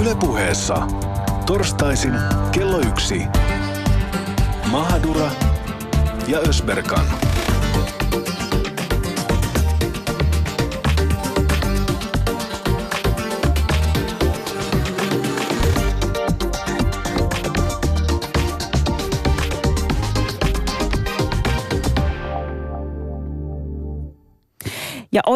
Ylepuheessa torstaisin kello yksi. Mahadura ja Ösberkan.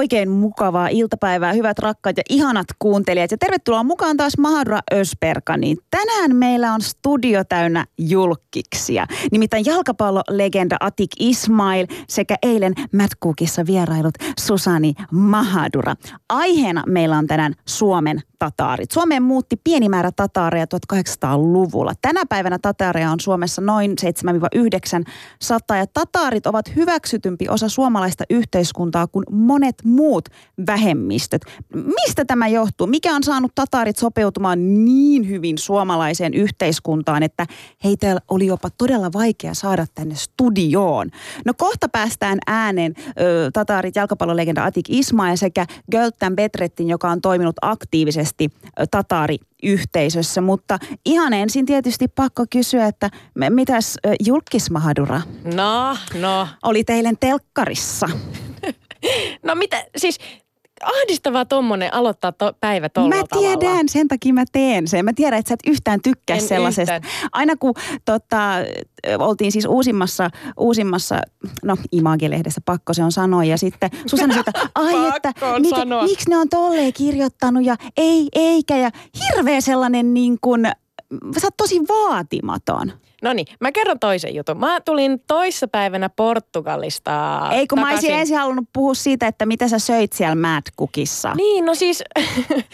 Oikein mukavaa iltapäivää, hyvät rakkaat ja ihanat kuuntelijat. Ja tervetuloa mukaan taas Mahadura Ösperkaniin. Tänään meillä on studio täynnä julkkiksia. Nimittäin jalkapallolegenda Atik Ismail sekä eilen Matt Cookissa vierailut Susani Mahadura. Aiheena meillä on tänään Suomen tataarit. Suomeen muutti pieni määrä tataareja 1800-luvulla. Tänä päivänä tataareja on Suomessa noin 7-900 ja tataarit ovat hyväksytympi osa suomalaista yhteiskuntaa kuin monet muut vähemmistöt. Mistä tämä johtuu? Mikä on saanut tataarit sopeutumaan niin hyvin suomalaiseen yhteiskuntaan, että heitä oli jopa todella vaikea saada tänne studioon? No kohta päästään ääneen tataarit jalkapallolegenda Atik Ismail sekä Göltän Betrettin, joka on toiminut aktiivisesti tataariyhteisössä. Mutta ihan ensin tietysti pakko kysyä, että mitäs Julkis Mahadura? No, no. Oli teille telkkarissa. No mitä, siis ahdistavaa tommonen aloittaa to, päivä tuolla Mä tiedän, tavalla. sen takia mä teen sen. Mä tiedän, että sä et yhtään tykkää En sellaisesta. yhtään. Aina kun tota, oltiin siis uusimmassa, uusimmassa no Image-lehdessä, pakko se on sanoa. Ja sitten Susanna sanoi, että ai että, sanoa. miksi ne on tolleen kirjoittanut ja ei, eikä. Ja hirveä sellainen niin kuin, sä oot tosi vaatimaton. No niin, mä kerron toisen jutun. Mä tulin toissapäivänä Portugalista Ei kun mä takaisin. olisin ensin halunnut puhua siitä, että mitä sä söit siellä Mad Cookissa. Niin, no siis,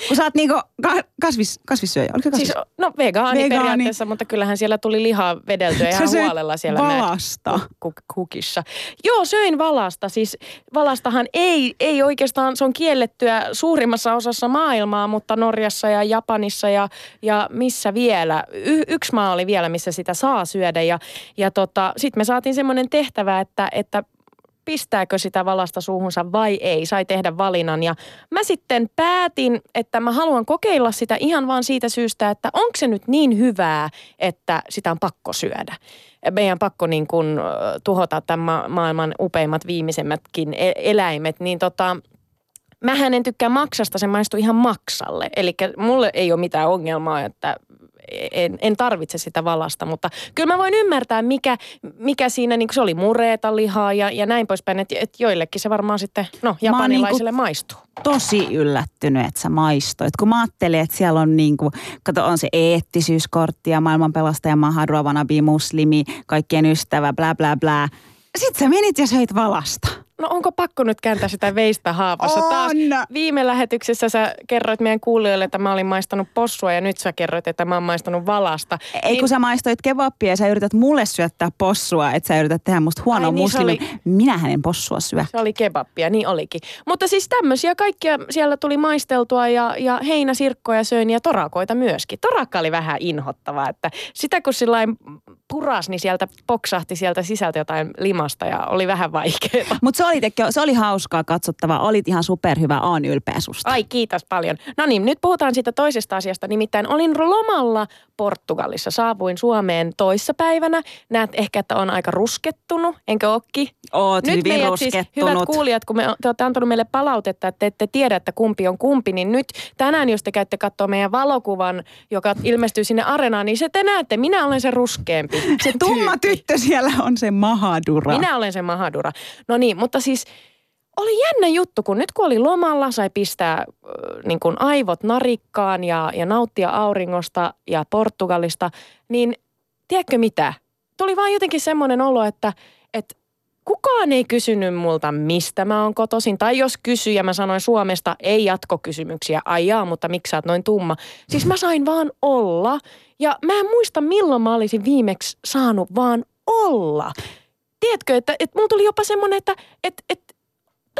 Kun sä oot niinku ka- kasvis, kasvissyöjä. Oliko kasvis? siis no vegaani, Vegaani. periaatteessa, mutta kyllähän siellä tuli lihaa vedeltyä ihan huolella siellä valasta. Mad Cook- Cookissa. Joo, söin valasta. Siis valastahan ei, ei oikeastaan, se on kiellettyä suurimmassa osassa maailmaa, mutta Norjassa ja Japanissa ja, ja missä vielä. Y- yksi maa oli vielä, missä sitä saa syödä ja, ja tota, sitten me saatiin semmoinen tehtävä, että, että pistääkö sitä valasta suuhunsa vai ei. Sai tehdä valinnan ja mä sitten päätin, että mä haluan kokeilla sitä ihan vaan siitä syystä, että onko se nyt niin hyvää, että sitä on pakko syödä. Meidän pakko niin kuin, ö, tuhota tämän ma- maailman upeimmat viimeisemmätkin e- eläimet, niin tota, Mähän en tykkää maksasta, se maistuu ihan maksalle. Eli mulle ei ole mitään ongelmaa, että en, en tarvitse sitä valasta, mutta kyllä mä voin ymmärtää, mikä, mikä siinä, niin se oli mureeta lihaa ja, ja näin poispäin, että et joillekin se varmaan sitten, no japanilaiselle maistuu. tosi yllättynyt, että sä maistoit. Kun mä ajattelin, että siellä on niinku, kato on se eettisyyskortti ja maailmanpelastaja Mahadura Vanabi muslimi, kaikkien ystävä, bla bla bla. Sitten sä menit ja söit valasta. No onko pakko nyt kääntää sitä veistä haavassa? On. Taas viime lähetyksessä sä kerroit meidän kuulijoille, että mä olin maistanut possua ja nyt sä kerroit, että mä oon maistanut valasta. Ei kun sä maistoit kebappia ja sä yrität mulle syöttää possua, että sä yrität tehdä musta huonoa niin, se muslimi. oli- Minähän en possua syö. Se oli kebappia, niin olikin. Mutta siis tämmöisiä kaikkia siellä tuli maisteltua ja, ja heinäsirkkoja söin ja torakoita myöskin. Torakka oli vähän inhottava, että sitä kun sillain puras, niin sieltä poksahti sieltä sisältä jotain limasta ja oli vähän vaikeaa. Mutta se oli, tekö, se oli hauskaa katsottavaa. Olit ihan superhyvä. Oon ylpeä susta. Ai kiitos paljon. No niin, nyt puhutaan siitä toisesta asiasta. Nimittäin olin lomalla Portugalissa. Saavuin Suomeen toissapäivänä. Näet ehkä, että on aika ruskettunut, enkö okki? Oot Nyt hyvin meidät siis, hyvät kuulijat, kun me, te olette antanut meille palautetta, että te ette tiedä, että kumpi on kumpi, niin nyt tänään, jos te käytte katsoa meidän valokuvan, joka ilmestyy sinne arenaan, niin se te näette, minä olen se ruskeampi. se tumma tyyppi. tyttö siellä on se mahadura. Minä olen se mahadura. No niin, mutta siis oli jännä juttu, kun nyt kun oli lomalla, sai pistää äh, niin kuin aivot narikkaan ja, ja nauttia auringosta ja Portugalista, niin tiedätkö mitä? Tuli vaan jotenkin semmoinen olo, että, että kukaan ei kysynyt multa, mistä mä oon kotoisin. Tai jos kysyi ja mä sanoin Suomesta, ei jatkokysymyksiä. Ai jaa, mutta miksi sä oot noin tumma? Siis mä sain vaan olla. Ja mä en muista, milloin mä olisin viimeksi saanut vaan olla. Tiedätkö, että, että mulla tuli jopa semmoinen, että, että, että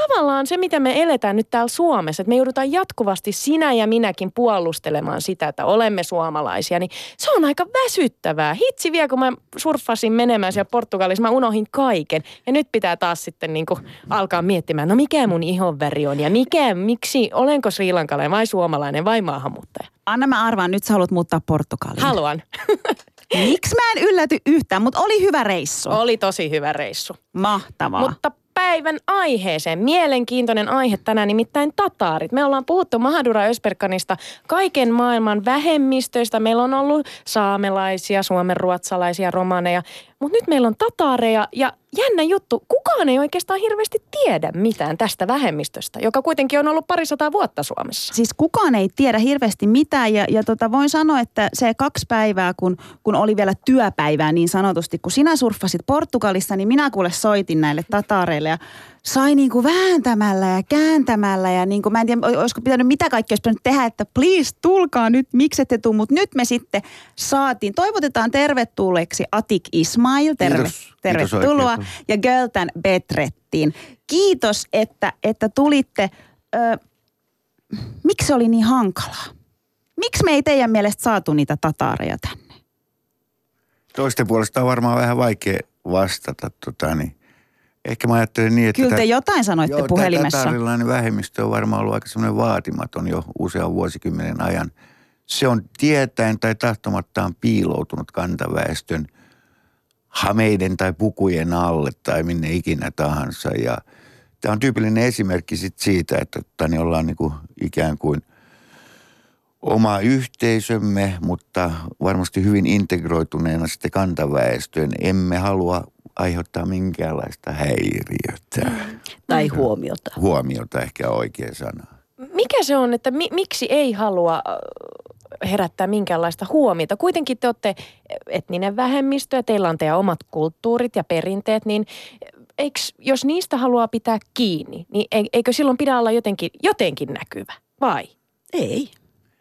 tavallaan se, mitä me eletään nyt täällä Suomessa, että me joudutaan jatkuvasti sinä ja minäkin puolustelemaan sitä, että olemme suomalaisia, niin se on aika väsyttävää. Hitsi vielä, kun mä surffasin menemään siellä Portugalissa, mä unohin kaiken. Ja nyt pitää taas sitten niin kuin alkaa miettimään, no mikä mun ihonväri on ja mikä, miksi, olenko sriilankalainen vai suomalainen vai maahanmuuttaja. Anna mä arvaan, nyt sä haluat muuttaa Portugaliin. Haluan. Miksi mä en ylläty yhtään, mutta oli hyvä reissu. Oli tosi hyvä reissu. Mahtavaa. Mutta päivän aiheeseen. Mielenkiintoinen aihe tänään, nimittäin tataarit. Me ollaan puhuttu Mahadura Ösperkanista kaiken maailman vähemmistöistä. Meillä on ollut saamelaisia, suomenruotsalaisia, romaneja. Mutta nyt meillä on tataareja ja jännä juttu, kukaan ei oikeastaan hirveästi tiedä mitään tästä vähemmistöstä, joka kuitenkin on ollut parisataa vuotta Suomessa. Siis kukaan ei tiedä hirveästi mitään ja, ja tota, voin sanoa, että se kaksi päivää, kun, kun oli vielä työpäivää niin sanotusti, kun sinä surffasit Portugalissa, niin minä kuule soitin näille tataareille ja sai niin kuin vääntämällä ja kääntämällä ja niin kuin, mä en tiedä, olisiko pitänyt mitä kaikkea olisi pitänyt tehdä, että please tulkaa nyt, miksi ette tuu, mutta nyt me sitten saatiin. Toivotetaan tervetulleeksi Atik Ismail, terve, Kiitos. tervetuloa, Kiitos ja Göltän Betrettiin. Kiitos, että, että tulitte. Ö, miksi se oli niin hankalaa? Miksi me ei teidän mielestä saatu niitä tataareja tänne? Toisten puolesta on varmaan vähän vaikea vastata. Tota, niin. Ehkä mä ajattelen niin, että... Kyllä te jotain sanoitte joo, puhelimessa. Tatarilainen vähemmistö on varmaan ollut aika semmoinen vaatimaton jo usean vuosikymmenen ajan. Se on tietäen tai tahtomattaan piiloutunut kantaväestön hameiden tai pukujen alle tai minne ikinä tahansa. Ja tämä on tyypillinen esimerkki sit siitä, että tani ollaan niinku ikään kuin oma yhteisömme, mutta varmasti hyvin integroituneena sitten kantaväestöön. Emme halua aiheuttaa minkäänlaista häiriötä. Tai huomiota. Huomiota ehkä oikea sana. Mikä se on, että mi- miksi ei halua äh, herättää minkäänlaista huomiota? Kuitenkin te olette etninen vähemmistö ja teillä on teidän omat kulttuurit ja perinteet, niin eikö, jos niistä haluaa pitää kiinni, niin eikö silloin pidä olla jotenkin, jotenkin näkyvä? Vai? Ei.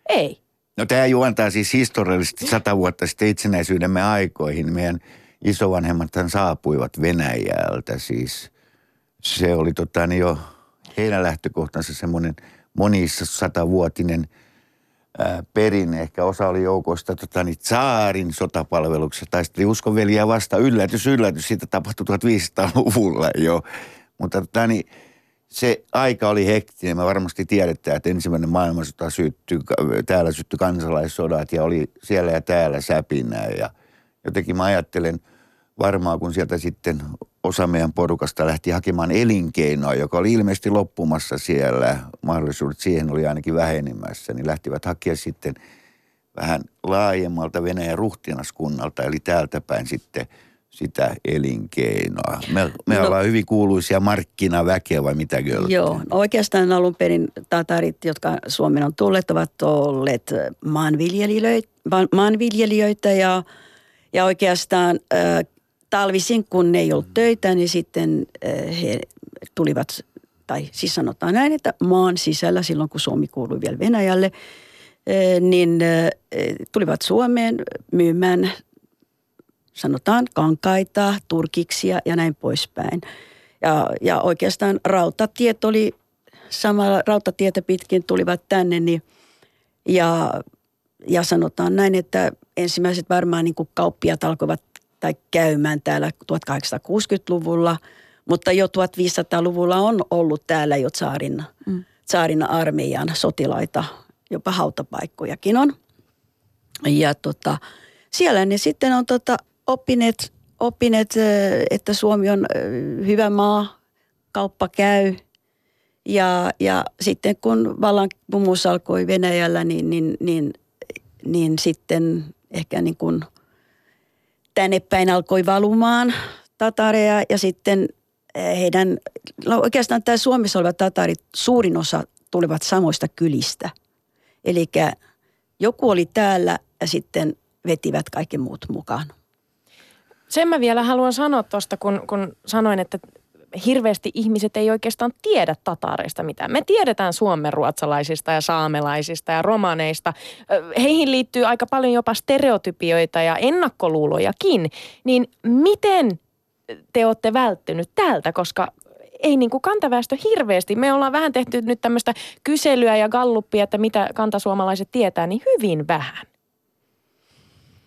Ei. No tämä juontaa siis historiallisesti sata vuotta sitten itsenäisyydenme aikoihin. Meidän isovanhemmathan saapuivat Venäjältä siis. Se oli tota, niin jo heidän lähtökohtansa semmoinen monissa satavuotinen ää, perinne. Ehkä osa oli joukoista tota, niin tsaarin sotapalveluksessa. Taisteli uskonveliä vasta yllätys, yllätys. Siitä tapahtui 1500-luvulla jo. Mutta tota, niin, se aika oli hektinen. Me varmasti tiedetään, että ensimmäinen maailmansota syttyi, täällä syttyi kansalaissodat ja oli siellä ja täällä säpinää. Ja jotenkin mä ajattelen varmaan, kun sieltä sitten osa meidän porukasta lähti hakemaan elinkeinoa, joka oli ilmeisesti loppumassa siellä, mahdollisuudet siihen oli ainakin vähenemässä, niin lähtivät hakea sitten vähän laajemmalta Venäjän ruhtinaskunnalta, eli täältä päin sitten sitä elinkeinoa. Me, me no, ollaan hyvin kuuluisia markkinaväkeä vai mitä Gölte? Joo, no oikeastaan alun perin tatarit, jotka Suomen on tulleet, ovat olleet maanviljelijöitä, maanviljelijöitä ja, ja oikeastaan äh, talvisin, kun ne ei ollut töitä, niin sitten äh, he tulivat, tai siis sanotaan näin, että maan sisällä silloin, kun Suomi kuului vielä Venäjälle, äh, niin tulivat Suomeen myymään sanotaan kankaita, turkiksia ja näin poispäin. Ja, ja oikeastaan rautatiet oli samalla rautatietä pitkin tulivat tänne niin, ja, ja sanotaan näin, että ensimmäiset varmaan niin kuin kauppiat alkoivat tai käymään täällä 1860-luvulla, mutta jo 1500-luvulla on ollut täällä jo tsaarin, mm. tsaarin armeijan sotilaita, jopa hautapaikkojakin on. Ja tota, siellä ne sitten on tota, oppineet, oppineet, että Suomi on hyvä maa, kauppa käy. Ja, ja sitten kun vallankumous alkoi Venäjällä, niin, niin, niin, niin sitten ehkä niin kuin tänne päin alkoi valumaan tatareja ja sitten heidän, no oikeastaan tämä Suomessa olevat tatarit, suurin osa tulivat samoista kylistä. Eli joku oli täällä ja sitten vetivät kaikki muut mukaan. Sen mä vielä haluan sanoa tuosta, kun, kun sanoin, että hirveästi ihmiset ei oikeastaan tiedä tataareista mitään. Me tiedetään suomenruotsalaisista ja saamelaisista ja romaneista. Heihin liittyy aika paljon jopa stereotypioita ja ennakkoluulojakin. Niin miten te olette välttynyt tältä, koska ei niin kuin kantaväestö hirveästi. Me ollaan vähän tehty nyt tämmöistä kyselyä ja galluppia, että mitä kantasuomalaiset tietää, niin hyvin vähän.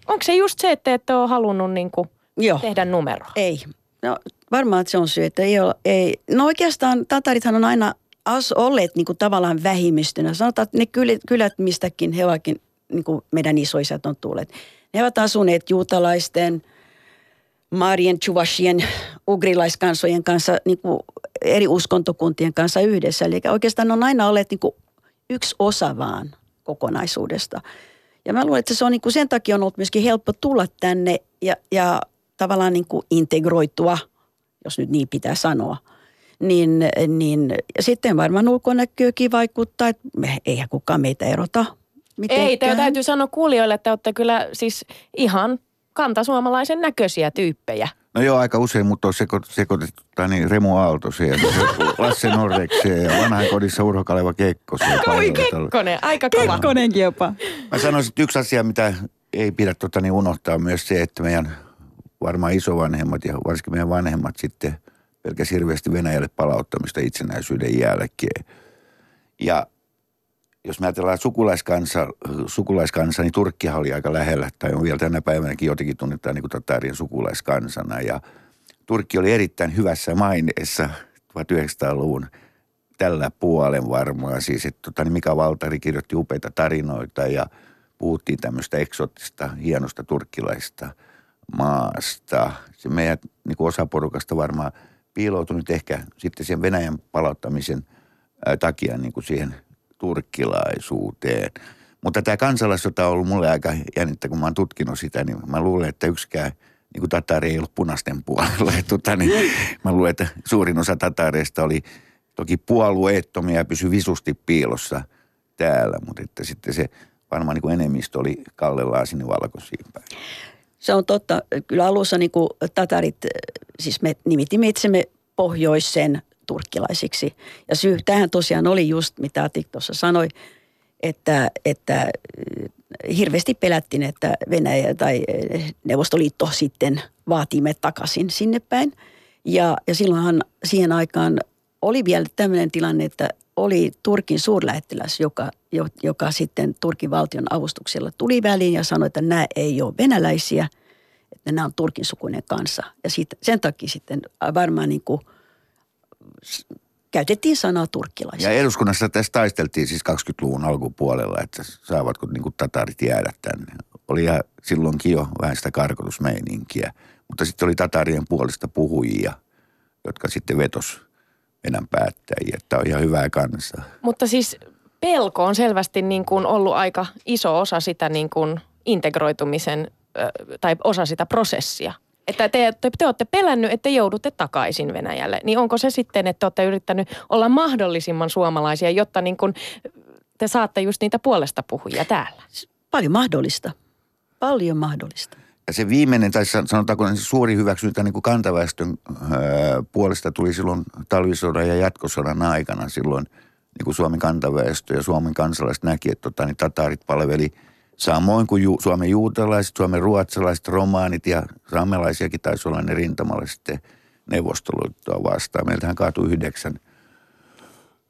Onko se just se, että ette ole halunnut niin kuin Joo. tehdä numeroa? Ei. No varmaan että se on syy, että ei ole, ei. No oikeastaan tatarithan on aina as, olleet niin kuin tavallaan vähemmistönä. Sanotaan, että ne kylät, kylät mistäkin he ovatkin, niin kuin meidän isoisät on tulleet. Ne ovat asuneet juutalaisten, Marien, Chuvashien, ugrilaiskansojen kanssa, niin kuin eri uskontokuntien kanssa yhdessä. Eli oikeastaan ne on aina olleet niin kuin yksi osa vaan kokonaisuudesta. Ja mä luulen, että se on niin kuin sen takia on ollut myöskin helppo tulla tänne ja, ja tavallaan niin kuin integroitua, jos nyt niin pitää sanoa. Niin, niin ja sitten varmaan ulkonäköäkin vaikuttaa, että me, eihän kukaan meitä erota mitenkään. Ei, te täytyy sanoa kuulijoille, että olette kyllä siis ihan kantasuomalaisen näköisiä tyyppejä. No joo, aika usein, mutta on seko, sekoitettu tai niin, Remu Aalto siellä, Lasse Norrekseen ja vanhan kodissa Urho Kaleva Oi Painola Talo. Kekkonen, aika kova. Kekkonenkin jopa. Mä sanoisin, että yksi asia, mitä ei pidä tota, niin unohtaa on myös se, että meidän varmaan isovanhemmat ja varsinkin meidän vanhemmat sitten pelkäs hirveästi Venäjälle palauttamista itsenäisyyden jälkeen. Ja jos me ajatellaan sukulaiskansa, sukulaiskansa, niin Turkkihan oli aika lähellä, tai on vielä tänä päivänäkin jotenkin tunnetaan niin kuin tatarien sukulaiskansana. Ja Turkki oli erittäin hyvässä maineessa 1900-luvun tällä puolen varmaan. Siis, että tota, niin Mika Valtari kirjoitti upeita tarinoita ja puhuttiin tämmöistä eksoottista, hienosta turkkilaista maasta. Se meidän niin kuin osa porukasta varmaan piiloutui nyt ehkä sitten sen Venäjän palauttamisen ää, takia niin kuin siihen turkkilaisuuteen. Mutta tämä kansalaissota on ollut mulle aika jännittä, kun mä oon tutkinut sitä, niin mä luulen, että yksikään niin kuin tatari ei ollut punaisten puolella. Tota, niin, mä luulen, että suurin osa tatareista oli toki puolueettomia ja pysyi visusti piilossa täällä, mutta että sitten se varmaan niin kuin enemmistö oli Kalle Laasinen valkoisiin päin. Se on totta. Kyllä alussa niin kuin tatarit, siis me nimitimme itsemme pohjoisen turkkilaisiksi. Ja syy tähän tosiaan oli just, mitä Atik tuossa sanoi, että, että äh, hirveästi pelättiin, että Venäjä tai äh, Neuvostoliitto sitten vaatii me takaisin sinne päin. Ja, ja silloinhan siihen aikaan oli vielä tämmöinen tilanne, että oli Turkin suurlähettiläs, joka, jo- joka sitten Turkin valtion avustuksella tuli väliin ja sanoi, että nämä ei ole venäläisiä, että nämä on Turkin sukuinen kansa. Ja siitä, sen takia sitten varmaan niin kuin käytettiin sanaa turkkilaisia. Ja eduskunnassa tästä taisteltiin siis 20-luvun alkupuolella, että saavatko niin kuin tatarit jäädä tänne. Oli ja silloinkin jo vähän sitä karkotusmeininkiä, mutta sitten oli tatarien puolesta puhujia, jotka sitten vetos Venän päättäjiä, että on ihan hyvää kansaa. Mutta siis pelko on selvästi niin kuin ollut aika iso osa sitä niin kuin integroitumisen tai osa sitä prosessia. Että te, te, te olette pelännyt, että joudutte takaisin Venäjälle. Niin onko se sitten, että olette yrittänyt olla mahdollisimman suomalaisia, jotta niin kuin te saatte just niitä puolesta puhujia täällä? Paljon mahdollista. Paljon mahdollista. Ja se viimeinen, tai sanotaanko se suuri hyväksyntä niin kuin kantaväestön öö, puolesta tuli silloin talvisodan ja jatkosodan aikana. Silloin niin kuin Suomen kantaväestö ja Suomen kansalaiset näki, että tota, niin tatarit palveli samoin kuin ju, Suomen juutalaiset, Suomen ruotsalaiset, romaanit ja saamelaisiakin taisi olla ne rintamalla sitten Neuvostoliittoa vastaan. Meiltähän kaatui yhdeksän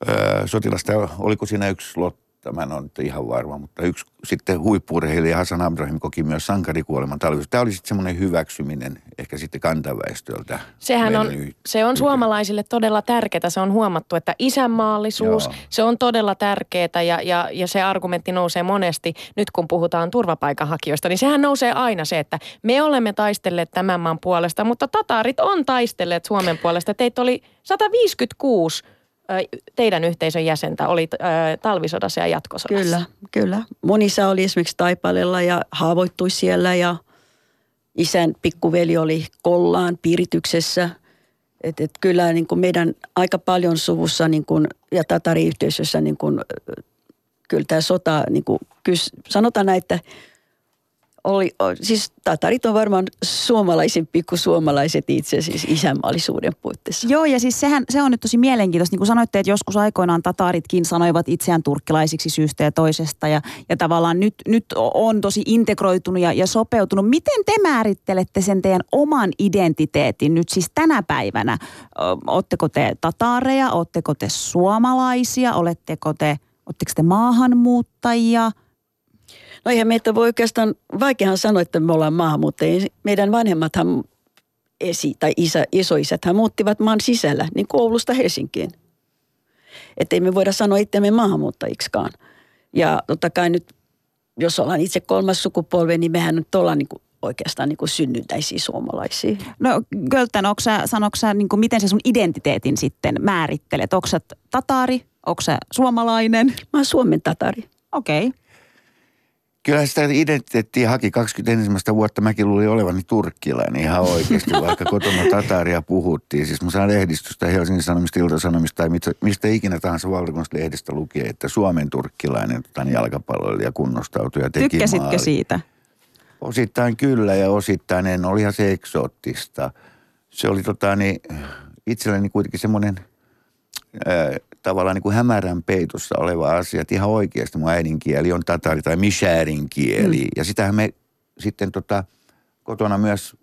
öö, sotilasta. Oliko siinä yksi Lotta? Mä en ole nyt ihan varma, mutta yksi sitten huippuurheilija Hasan Abdrahim koki myös sankarikuoleman talvisodassa. Tämä oli sitten semmoinen hyväksyminen ehkä sitten kantaväestöltä. Sehän on, yh- se on suomalaisille todella tärkeää. Se on huomattu, että isänmaallisuus, Joo. se on todella tärkeää ja, ja, ja se argumentti nousee monesti. Nyt kun puhutaan turvapaikanhakijoista, niin sehän nousee aina se, että me olemme taistelleet tämän maan puolesta, mutta tatarit on taistelleet Suomen puolesta. Teitä oli 156 ö, teidän yhteisön jäsentä oli talvisodassa ja jatkosodassa. Kyllä, kyllä. Mun isä oli esimerkiksi Taipaleella ja haavoittui siellä ja isän pikkuveli oli Kollaan piirityksessä. Et, et kyllä niin kuin meidän aika paljon suvussa niin kuin, ja tatariyhteisössä niin kuin, kyllä tämä sota, niin kuin, kys, sanotaan näin, että oli, siis tatarit on varmaan suomalaisempi kuin suomalaiset itse siis isänmaallisuuden puitteissa. Joo, ja siis sehän, se on nyt tosi mielenkiintoista. Niin kuin sanoitte, että joskus aikoinaan tataaritkin sanoivat itseään turkkilaisiksi syystä ja toisesta. Ja, ja tavallaan nyt, nyt on tosi integroitunut ja, ja sopeutunut. Miten te määrittelette sen teidän oman identiteetin nyt siis tänä päivänä? Oletteko te tataareja? Oletteko te suomalaisia? Oletteko te, oletteko te maahanmuuttajia? No eihän meitä voi oikeastaan, vaikeahan sanoa, että me ollaan maahanmuuttajia. Meidän vanhemmathan esi- tai isä, isoisäthän muuttivat maan sisällä, niin Oulusta Helsinkiin. Että ei me voida sanoa itsemme maahanmuuttajiksikaan. Ja totta kai nyt, jos ollaan itse kolmas sukupolvi, niin mehän nyt ollaan niin kuin oikeastaan niin kuin synnynnäisiä suomalaisia. No Göltän, sanoiko sä, niin kuin, miten sä sun identiteetin sitten määrittelet? Onko sä tataari? Onko sä suomalainen? Mä oon Suomen tatari. Okei. Okay. Kyllä sitä identiteettiä haki 21 vuotta. Mäkin luulin olevani turkkilainen ihan oikeasti, vaikka kotona tataria puhuttiin. Siis mä saan lehdistöstä, Helsingin Sanomista, Ilta-Sanomista tai mistä, ikinä tahansa valtakunnasta lehdistä lukee, että Suomen turkkilainen niin jalkapalloilija kunnostautuja teki Tykkäsitkö maali. siitä? Osittain kyllä ja osittain en. Olihan se eksoottista. Se oli tota, niin, itselleni kuitenkin semmoinen tavallaan niin kuin hämärän peitossa oleva asia, että ihan oikeasti mun äidinkieli on tatari tai mishärin kieli. Mm. Ja sitähän me sitten tota, kotona myös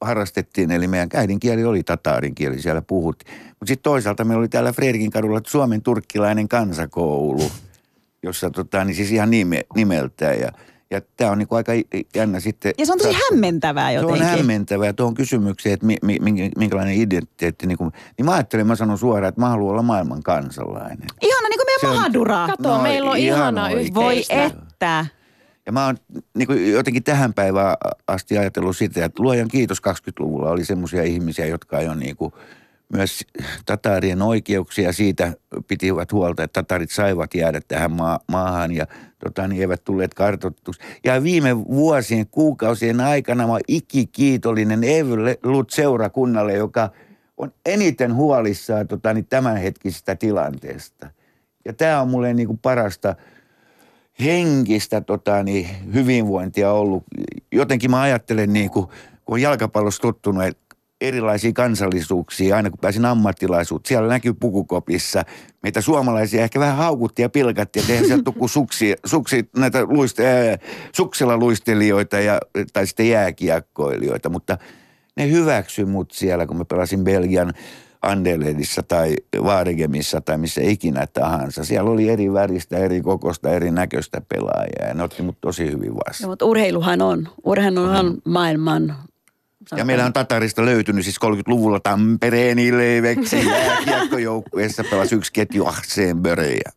harrastettiin, eli meidän äidinkieli oli tataarin kieli, siellä puhuttiin. Mutta sitten toisaalta meillä oli täällä Fredrikin kadulla Suomen turkkilainen kansakoulu, jossa tota, niin siis ihan nime, nimeltään ja ja tämä on niinku aika jännä sitten. Ja se on tosi katsoa. hämmentävää jotenkin. Se on hämmentävää tuohon kysymykseen, että mi, mi, mi, minkälainen identiteetti. Niin, kuin, niin mä ajattelen, mä sanon suoraan, että mä haluan olla maailman kansalainen. Ihana, niin kuin meidän on- Mahadura. Kato, meillä on ihan ihana oikein. Voi yhteistä. että. Ja mä oon niin kuin jotenkin tähän päivään asti ajatellut sitä, että luojan kiitos 20-luvulla oli semmoisia ihmisiä, jotka ei ole niin kuin myös tataarien oikeuksia siitä pitivät huolta, että tatarit saivat jäädä tähän maa, maahan ja tota, niin eivät tulleet kartoituksi. Ja viime vuosien, kuukausien aikana mä ikikiitollinen Evylut seurakunnalle, joka on eniten huolissaan tota, niin tämänhetkisestä tilanteesta. Ja tämä on mulle niin kuin parasta henkistä tota, niin, hyvinvointia ollut. Jotenkin mä ajattelen, niin kuin, kun on jalkapallossa tottunut, että erilaisia kansallisuuksia, aina kun pääsin ammattilaisuuteen. Siellä näkyy pukukopissa. Meitä suomalaisia ehkä vähän haukuttiin ja pilkattiin, että eihän sieltä tule kuin suksi, suksi, näitä luiste, ää, suksella luistelijoita ja, tai sitten jääkiekkoilijoita. Mutta ne hyväksy mut siellä, kun mä pelasin Belgian Anderlehdissa tai Vaaregemissa tai missä ikinä tahansa. Siellä oli eri väristä, eri kokosta, eri näköistä pelaajaa ja ne otti mut tosi hyvin No, vastaan. mutta urheiluhan on. Urheiluhan maailman Ja meillä on Tatarista löytynyt siis 30-luvulla Tampereen Ilveksi jääkiekkojoukkueessa pelasi yksi ketju Ahseen Börejä.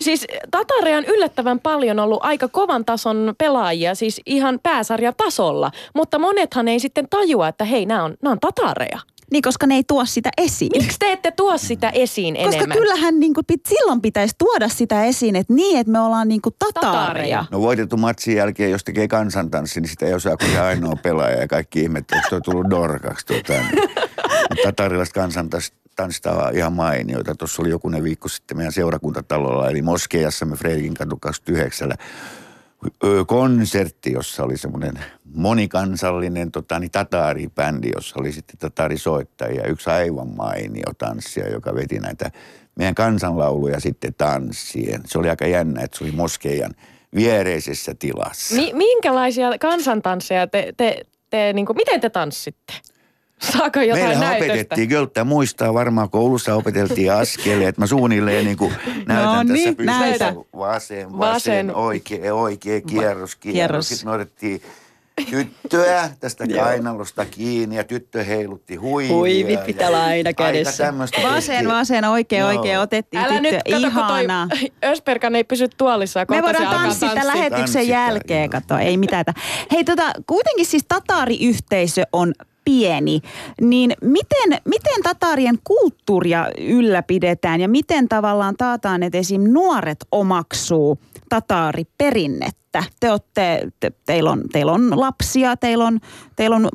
Siis Tataria on yllättävän paljon ollut aika kovan tason pelaajia, siis ihan pääsarjatasolla. Mutta monethan ei sitten tajua, että hei, nämä on, nämä on Tatareja. Niin, koska ne ei tuo sitä esiin. Miksi te ette tuo sitä esiin Koska enemmän? kyllähän niin kuin, silloin pitäisi tuoda sitä esiin, että niin, että me ollaan niin kuin tataareja. Tataareja. No voitettu matsin jälkeen, jos tekee kansantanssi, niin sitä ei osaa kuin ainoa pelaaja ja kaikki ihmettä, onko toi tullut dorkaksi. Tota. Mutta tatarilaiset kansantanssista on ihan mainioita. Tuossa oli jokunen viikko sitten meidän seurakuntatalolla, eli Moskeijassamme Freikin katu 29 ö, konsertti, jossa oli semmoinen monikansallinen tota, niin tataaribändi, jossa oli sitten tatarisoittajia. Yksi aivan mainio tanssija, joka veti näitä meidän kansanlauluja sitten tanssien. Se oli aika jännä, että se oli Moskeijan viereisessä tilassa. Mi- minkälaisia kansantansseja te, te, te niin kuin, miten te tanssitte? Saako jotain Meillä näytöstä? opetettiin, Gölttä muistaa varmaan koulussa opeteltiin askeleet. Mä suunnilleen niin kuin näytän No tässä niin, pystyssä. näytä. Vasen, vasen, Vasen. oikea, oikea, kierros, kierros. kierros. Sitten me otettiin tyttöä tästä kainalosta kiinni ja tyttö heilutti huivia. Huivit pitää olla aina kädessä. Vasen, vasen, oikein, Joo. oikein. Otettiin Älä nyt, tyttö. kato, kun toi Ihanaa. Ösperkan ei pysy tuolissa. Me voidaan tanssia tämän tanssia. lähetyksen jälkeen, joo. kato, ei mitään. Hei tota, kuitenkin siis tataariyhteisö on pieni, niin miten, miten tataarien kulttuuria ylläpidetään ja miten tavallaan taataan, että esim. nuoret omaksuu tataariperinnettä? Te olette, te, teillä, on, teillä on lapsia, teillä on, teillä on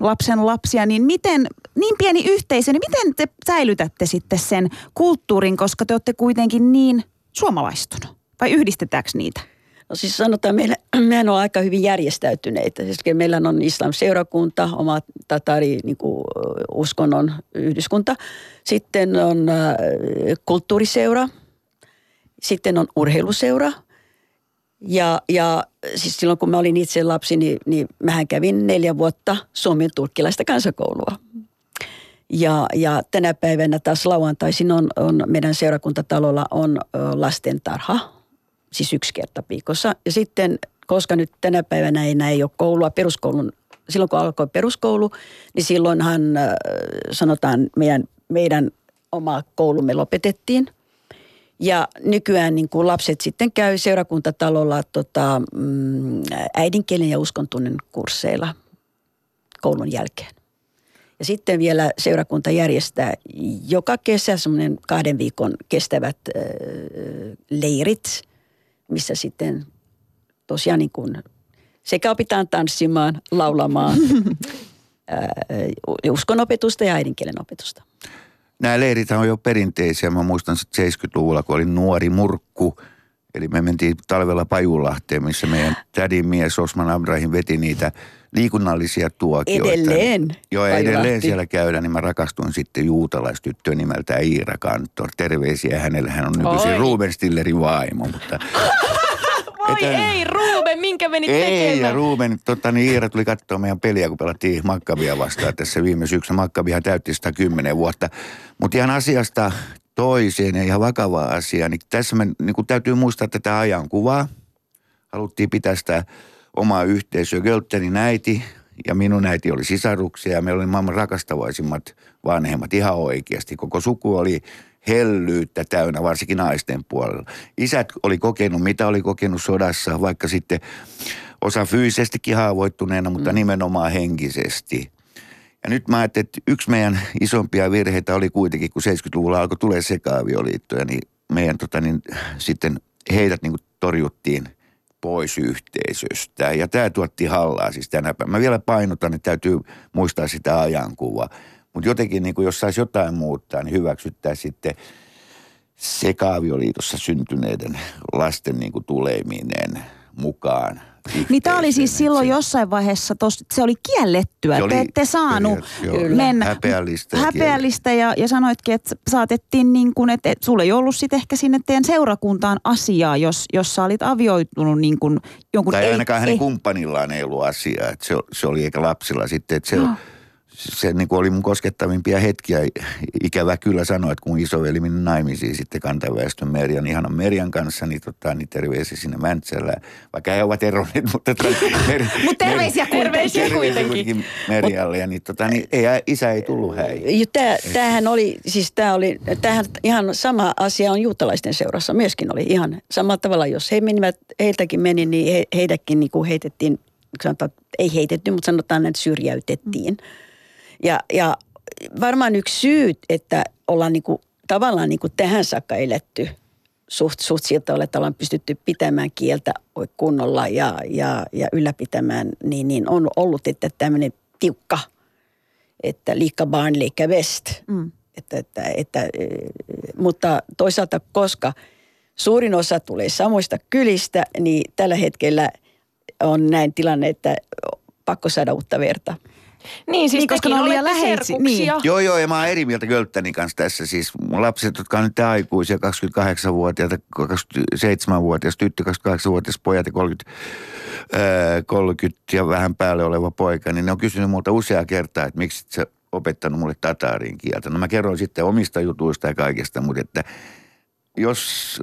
lapsen lapsia, niin miten, niin pieni yhteisö, niin miten te säilytätte sitten sen kulttuurin, koska te olette kuitenkin niin suomalaistunut? Vai yhdistetäänkö niitä? No siis sanotaan, meillä, mehän on aika hyvin järjestäytyneitä. Siis meillä on islam-seurakunta, oma tatari niin kuin, uskonnon yhdyskunta. Sitten on kulttuuriseura, sitten on urheiluseura. Ja, ja siis silloin kun mä olin itse lapsi, niin, niin mähän kävin neljä vuotta Suomen turkkilaista kansakoulua. Ja, ja tänä päivänä taas lauantaisin on, on meidän seurakuntatalolla on lastentarha, siis yksi kerta viikossa. Ja sitten, koska nyt tänä päivänä ei enää ole koulua, peruskoulun, silloin kun alkoi peruskoulu, niin silloinhan sanotaan meidän, meidän oma koulumme lopetettiin. Ja nykyään niin kuin lapset sitten käy seurakuntatalolla tota, mm, äidinkielen ja uskontunnin kursseilla koulun jälkeen. Ja sitten vielä seurakunta järjestää joka kesä semmoinen kahden viikon kestävät äh, leirit, missä sitten tosiaan niin kuin sekä opitaan tanssimaan, laulamaan äh, uskonopetusta ja äidinkielen opetusta. Nämä leirit on jo perinteisiä. Mä muistan 70-luvulla, kun olin nuori murkku. Eli me mentiin talvella Pajulahteen, missä meidän tädin mies Osman Abrahim veti niitä liikunnallisia tuokioita. Edelleen. Joo, ja edelleen siellä käydään, niin mä rakastuin sitten juutalaistyttöön nimeltä Iira Kantor. Terveisiä hänelle, hän on nykyisin Oi. Ruben Stillerin vaimo, mutta... Voi Että- ei, Ruben, minkä menit Ei, ja tekemään? Ruben, tota, niin Iira tuli katsoa meidän peliä, kun pelattiin Makkabia vastaan tässä viime syksynä. Makkabihan täytti 110 vuotta. Mutta ihan asiasta toiseen ja ihan vakava asia, niin tässä me niin täytyy muistaa tätä ajankuvaa. Haluttiin pitää sitä omaa yhteisöä. Göltenin äiti ja minun äiti oli sisaruksia ja meillä oli maailman rakastavaisimmat vanhemmat ihan oikeasti. Koko suku oli hellyyttä täynnä, varsinkin naisten puolella. Isät oli kokenut, mitä oli kokenut sodassa, vaikka sitten osa fyysisestikin haavoittuneena, mutta mm. nimenomaan henkisesti. Ja nyt mä ajattelin, että yksi meidän isompia virheitä oli kuitenkin, kun 70-luvulla alkoi tulee sekaavioliittoja, niin meidän tota, niin, sitten heidät niin torjuttiin pois yhteisöstä. Ja tämä tuotti hallaa siis tänä päivänä. Mä vielä painotan, että täytyy muistaa sitä ajankuvaa. Mutta jotenkin niin kuin jos saisi jotain muuttaa, niin hyväksyttäisiin sitten sekaavioliitossa syntyneiden lasten niin kuin tuleminen mukaan. Niin tämä oli siis silloin jossain vaiheessa, tos, se oli kiellettyä. Se Te oli ette saanut joo, mennä. häpeällistä ja Häpeällistä ja, ja sanoitkin, että saatettiin niin kuin, että, että sulla ei ollut sitten ehkä sinne teidän seurakuntaan asiaa, jos, jos sä olit avioitunut niin kuin jonkun... Tai ei- ainakaan hänen ei- kumppanillaan ei ollut asiaa. Että se, se oli eikä lapsilla sitten. Että se, Joo. Se niin kuin oli mun koskettavimpia hetkiä. Ikävä kyllä sanoa, että kun isoveli meni naimisiin sitten kantaväestön Merjan, ihanan Merjan kanssa, niin, tota, niin terveisiä sinne Mäntsälään. Vaikka he ovat eronneet, mutta... Tota, mer, Mut terveisiä kuitenkin. Terveisiä kuitenkin. Merjalle. Ja niin, tota, niin ei, isä ei tullut häihin. Tää, tämähän oli, siis tämä oli, tämähän ihan sama asia on juutalaisten seurassa myöskin oli ihan samalla tavalla. Jos he menivät, heiltäkin meni, niin he, heidätkin niin kuin heitettiin, sanotaan, ei heitetty, mutta sanotaan, että syrjäytettiin. Ja, ja varmaan yksi syy, että ollaan niin kuin, tavallaan niin kuin tähän saakka eletty suht, suht siltä tavalla, että ollaan pystytty pitämään kieltä kunnolla ja, ja, ja ylläpitämään, niin, niin on ollut, että tämmöinen tiukka – että liika barn, liika west. Mm. Että, että, että, eh, mutta toisaalta, koska suurin osa tulee samoista kylistä, niin tällä hetkellä on näin tilanne, että pakko saada uutta verta. Niin, siis Niin, koska tekin ne on liian läheisiä, niin. Joo, joo, ja mä oon eri mieltä Gölttänin kanssa tässä. Siis mun lapset, jotka on nyt aikuisia, 28-vuotiaita, 27-vuotias tyttö, 28-vuotias pojat ja 30, ää, 30 ja vähän päälle oleva poika, niin ne on kysynyt multa useaa kertaa, että miksi sä opettanut mulle tatarin kieltä. No mä kerroin sitten omista jutuista ja kaikesta, mutta että jos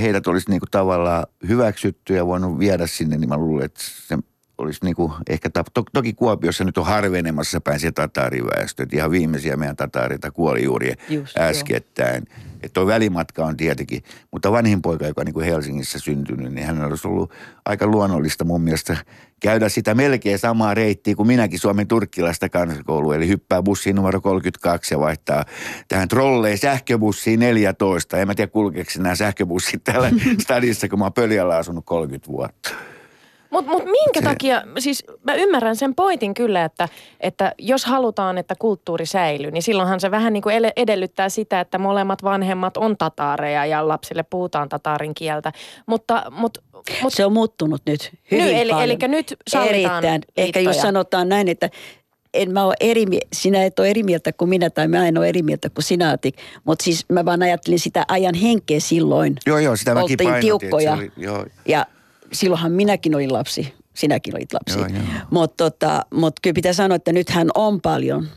heidät olisi niinku tavallaan hyväksytty ja voinut viedä sinne, niin mä luulen, että se olisi niinku ehkä, tap- to, toki Kuopiossa nyt on harvenemassa päin se tatariväestö, että ihan viimeisiä meidän tatareita kuoli juuri Just, äskettäin. Että tuo välimatka on tietenkin, mutta vanhin poika, joka on niin kuin Helsingissä syntynyt, niin hän olisi ollut aika luonnollista mun mielestä käydä sitä melkein samaa reittiä kuin minäkin Suomen turkkilaista kansakoulua. Eli hyppää bussiin numero 32 ja vaihtaa tähän trolleen sähköbussiin 14. En mä tiedä kulkeeko nämä sähköbussit täällä stadissa, kun mä oon Pöljällä asunut 30 vuotta. Mutta mut minkä Se- takia, siis mä ymmärrän sen pointin kyllä, että, että jos halutaan, että kulttuuri säilyy, niin silloinhan se vähän niin kuin edellyttää sitä, että molemmat vanhemmat on tataareja ja lapsille puhutaan tataarin kieltä. Mutta, mut, mut Se on muuttunut nyt hyvin Nyt, eli- paljon. elikkä nyt sallitaan Erittäin. Ehkä jos sanotaan näin, että en mä ole eri, sinä et ole eri mieltä kuin minä tai mä en ole eri mieltä kuin sinä Atik. Mutta siis mä vaan ajattelin sitä ajan henkeä silloin. Joo, joo, sitä mäkin Oltiin painotin. tiukkoja. Se oli, joo, Ja silloinhan minäkin olin lapsi. Sinäkin olit lapsi. Joo, joo. Mutta tota, mut kyllä pitää sanoa, että nythän on paljon,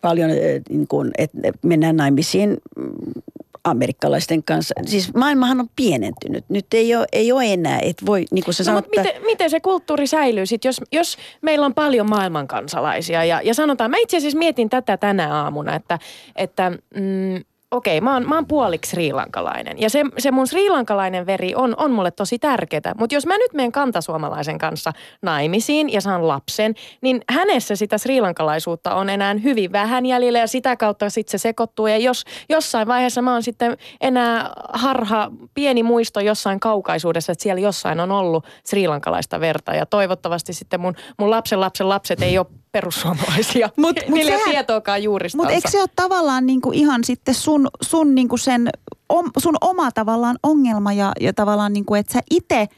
paljon eh, niin kuin, että mennään naimisiin mm, amerikkalaisten kanssa. Siis maailmahan on pienentynyt. Nyt ei ole, ei ole enää, että voi, niin kuin sä No, sanot, mutta miten, miten se kulttuuri säilyy sitten, jos, jos meillä on paljon maailmankansalaisia ja, ja sanotaan, mä itse asiassa mietin tätä tänä aamuna, että, että mm, okei, mä oon, mä oon puoliksi sriilankalainen ja se, se mun sriilankalainen veri on, on mulle tosi tärkeää, mutta jos mä nyt menen kantasuomalaisen kanssa naimisiin ja saan lapsen, niin hänessä sitä sriilankalaisuutta on enää hyvin vähän jäljellä ja sitä kautta sitten se sekoittuu. Ja jos jossain vaiheessa mä oon sitten enää harha, pieni muisto jossain kaukaisuudessa, että siellä jossain on ollut sriilankalaista verta. Ja toivottavasti sitten mun, mun lapsen lapsen lapset ei ole perussuomalaisia. Mut- mut Niillä ei sehän- tietoakaan juuristansa. Mutta eikö se ole tavallaan niinku ihan sitten sun, sun, niinku sen, om, sun oma tavallaan ongelma ja, ja tavallaan niinku, että sä itse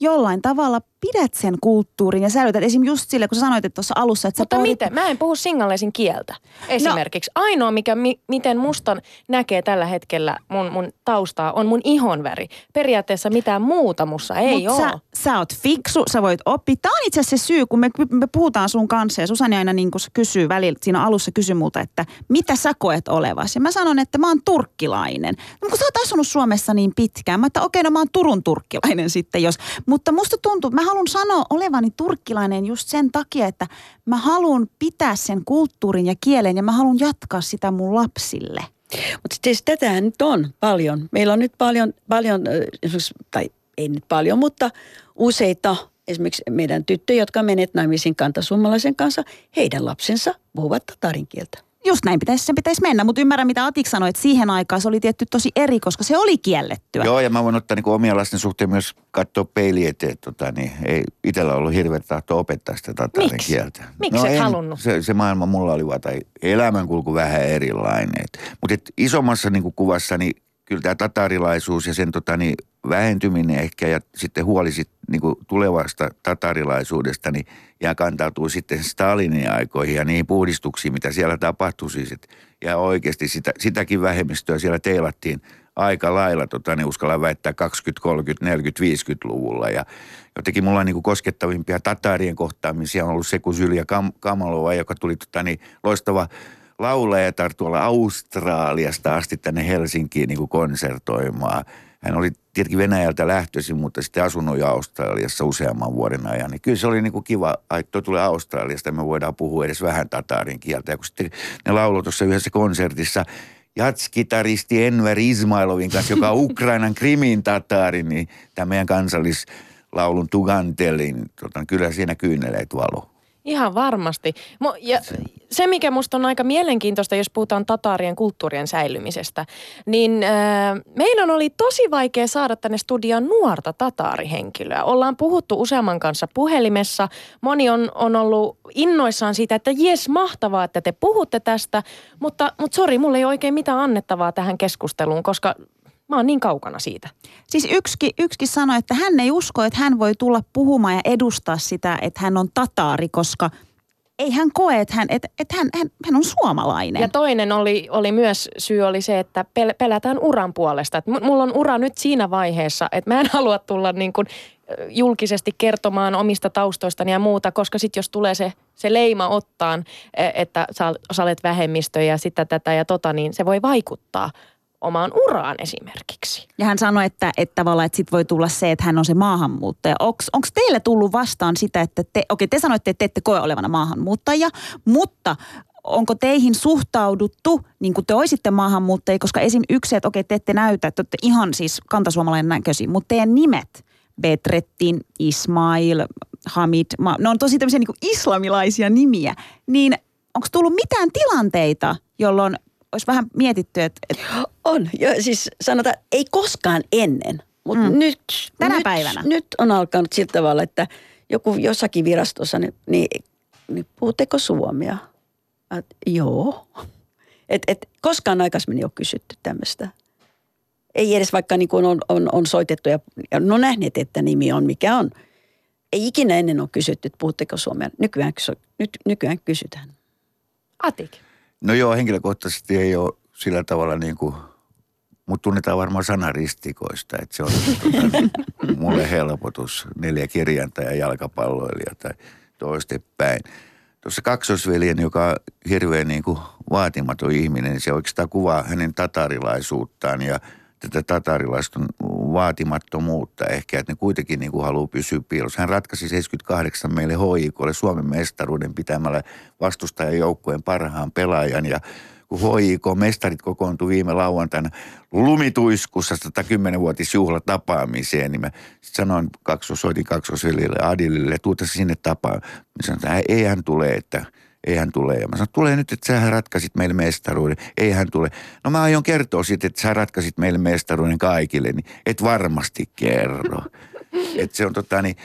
jollain tavalla pidät sen kulttuurin ja säilytät. Esim. just sille, kun sä sanoit että tuossa alussa, että sä Mutta pohdit- miten? Mä en puhu singalaisin kieltä esimerkiksi. No. Ainoa, mikä, mi, miten mustan näkee tällä hetkellä mun, mun taustaa, on mun ihonväri. Periaatteessa mitään muuta mussa ei Mut ole. Sä, sä oot fiksu, sä voit oppia. Tämä on itse asiassa se syy, kun me, me puhutaan sun kanssa ja Susani aina niin kysyy välillä, siinä alussa kysyy multa, että mitä sä koet olevasi. Ja mä sanon, että mä oon turkkilainen. No, kun sä oot asunut Suomessa niin pitkään, mä että okei, no mä oon Turun turkkilainen sitten jos. Mutta musta tuntuu, mä haluan sanoa olevani turkkilainen just sen takia, että mä haluan pitää sen kulttuurin ja kielen ja mä haluan jatkaa sitä mun lapsille. Mutta siis tätähän nyt on paljon. Meillä on nyt paljon, paljon tai ei nyt paljon, mutta useita esimerkiksi meidän tyttöjä, jotka menet naimisiin kantasuomalaisen kanssa, heidän lapsensa puhuvat tatarin kieltä. Just näin pitäisi, sen pitäisi mennä, mutta ymmärrän mitä Atik sanoi, että siihen aikaan se oli tietty tosi eri, koska se oli kiellettyä. Joo, ja mä voin ottaa niin omia lasten suhteen myös katsoa peiliin eteen. Tota, niin ei itsellä ollut hirveä tahto opettaa sitä tatarin Miksi? kieltä. Miksi et en, halunnut? Se, se maailma mulla oli vaan, tai elämänkulku vähän erilainen. Mutta isommassa niin kuvassa, niin kyllä tämä tatarilaisuus ja sen tota, niin, vähentyminen ehkä ja sitten huoli sit, niin kuin tulevasta tatarilaisuudesta, niin ja kantautuu sitten Stalinin aikoihin ja niihin puhdistuksiin, mitä siellä tapahtui siis. Ja oikeasti sitä, sitäkin vähemmistöä siellä teilattiin aika lailla, tota, ne uskalla väittää 20, 30, 40, 50-luvulla. Ja jotenkin mulla on niin kuin koskettavimpia tatarien kohtaamisia on ollut se, kun Sylja Kam- Kamalova, joka tuli tota, niin, loistava laulajatar tuolla Australiasta asti tänne Helsinkiin niin kuin konsertoimaan. Hän oli tietenkin Venäjältä lähtöisin, mutta sitten asunut jo Australiassa useamman vuoden ajan. Niin kyllä se oli niin kuin kiva, että toi tulee Australiasta, me voidaan puhua edes vähän tatarin kieltä. Ja kun sitten ne lauloi tuossa yhdessä konsertissa jatskitaristi Enver Ismailovin kanssa, joka on Ukrainan krimin tatari, niin tämä meidän kansallislaulun Tugantelin, tota, kyllä siinä kyyneleet valo. Ihan varmasti. Mo- Ja se, mikä musta on aika mielenkiintoista, jos puhutaan tataarien kulttuurien säilymisestä, niin äh, meidän oli tosi vaikea saada tänne studioon nuorta tataarihenkilöä. Ollaan puhuttu useamman kanssa puhelimessa. Moni on, on ollut innoissaan siitä, että jes, mahtavaa, että te puhutte tästä, mutta, mutta sori, mulla ei ole oikein mitään annettavaa tähän keskusteluun, koska mä oon niin kaukana siitä. Siis yksikin, yksikin sanoi, että hän ei usko, että hän voi tulla puhumaan ja edustaa sitä, että hän on tataari, koska ei hän koe, että hän, että, että hän, hän, hän on suomalainen. Ja toinen oli, oli myös syy oli se, että pel, pelätään uran puolesta. Et mu- mulla on ura nyt siinä vaiheessa, että mä en halua tulla niin kuin julkisesti kertomaan omista taustoistani ja muuta, koska sitten jos tulee se, se leima ottaan, e- että sä, sä olet vähemmistö ja sitä tätä ja tota, niin se voi vaikuttaa omaan uraan esimerkiksi. Ja hän sanoi, että, että tavallaan, että sit voi tulla se, että hän on se maahanmuuttaja. Onko teille tullut vastaan sitä, että te, okei te sanoitte, että te ette koe olevana maahanmuuttajia, mutta onko teihin suhtauduttu niin kuin te olisitte maahanmuuttajia, koska esim. yksi, että okei te ette näytä, että olette ihan siis kantasuomalainen näköisiä, mutta teidän nimet, Betrettin, Ismail, Hamid, ma- ne on tosi tämmöisiä niin islamilaisia nimiä, niin onko tullut mitään tilanteita, jolloin olisi vähän mietitty, että, että On, ja siis sanotaan, ei koskaan ennen Mutta Mm. nyt, Tänä nyt, päivänä. Nyt on alkanut sillä tavalla, että joku jossakin virastossa, niin, niin, niin puhutteko suomea? Et, joo. Et, et, koskaan aikaisemmin ei ole kysytty tämmöistä. Ei edes vaikka niin kuin on, on, on soitettu ja, ja no nähneet, että nimi on mikä on. Ei ikinä ennen ole kysytty, että puhutteko suomea. Nykyään, nyt, nykyään kysytään. Atik. No joo, henkilökohtaisesti ei ole sillä tavalla niin kuin, mutta tunnetaan varmaan sanaristikoista, että se on tota, mulle helpotus. Neljä kirjainta ja jalkapalloilija tai toistepäin. Tuossa kaksosveljeni, joka on hirveän niin kuin vaatimaton ihminen, niin se oikeastaan kuvaa hänen tatarilaisuuttaan ja tätä tatarilaisten vaatimattomuutta ehkä, että ne kuitenkin niin kuin haluaa pysyä piilossa. Hän ratkaisi 78 meille HIKlle Suomen mestaruuden pitämällä vastustajajoukkueen parhaan pelaajan ja kun HIK-mestarit kokoontui viime lauantaina lumituiskussa 110-vuotisjuhla tapaamiseen, niin mä sanoin, kaksos, soitin Adilille, tuuta sinne tapaan. Mä sanoin, että ei hän tule, että ei hän tule. Ja mä sanoin, tulee nyt, että sähän ratkaisit meille mestaruuden. Ei hän tule. No mä aion kertoa siitä, että sä ratkaisit meille mestaruuden kaikille, niin et varmasti kerro. että se on tota niin,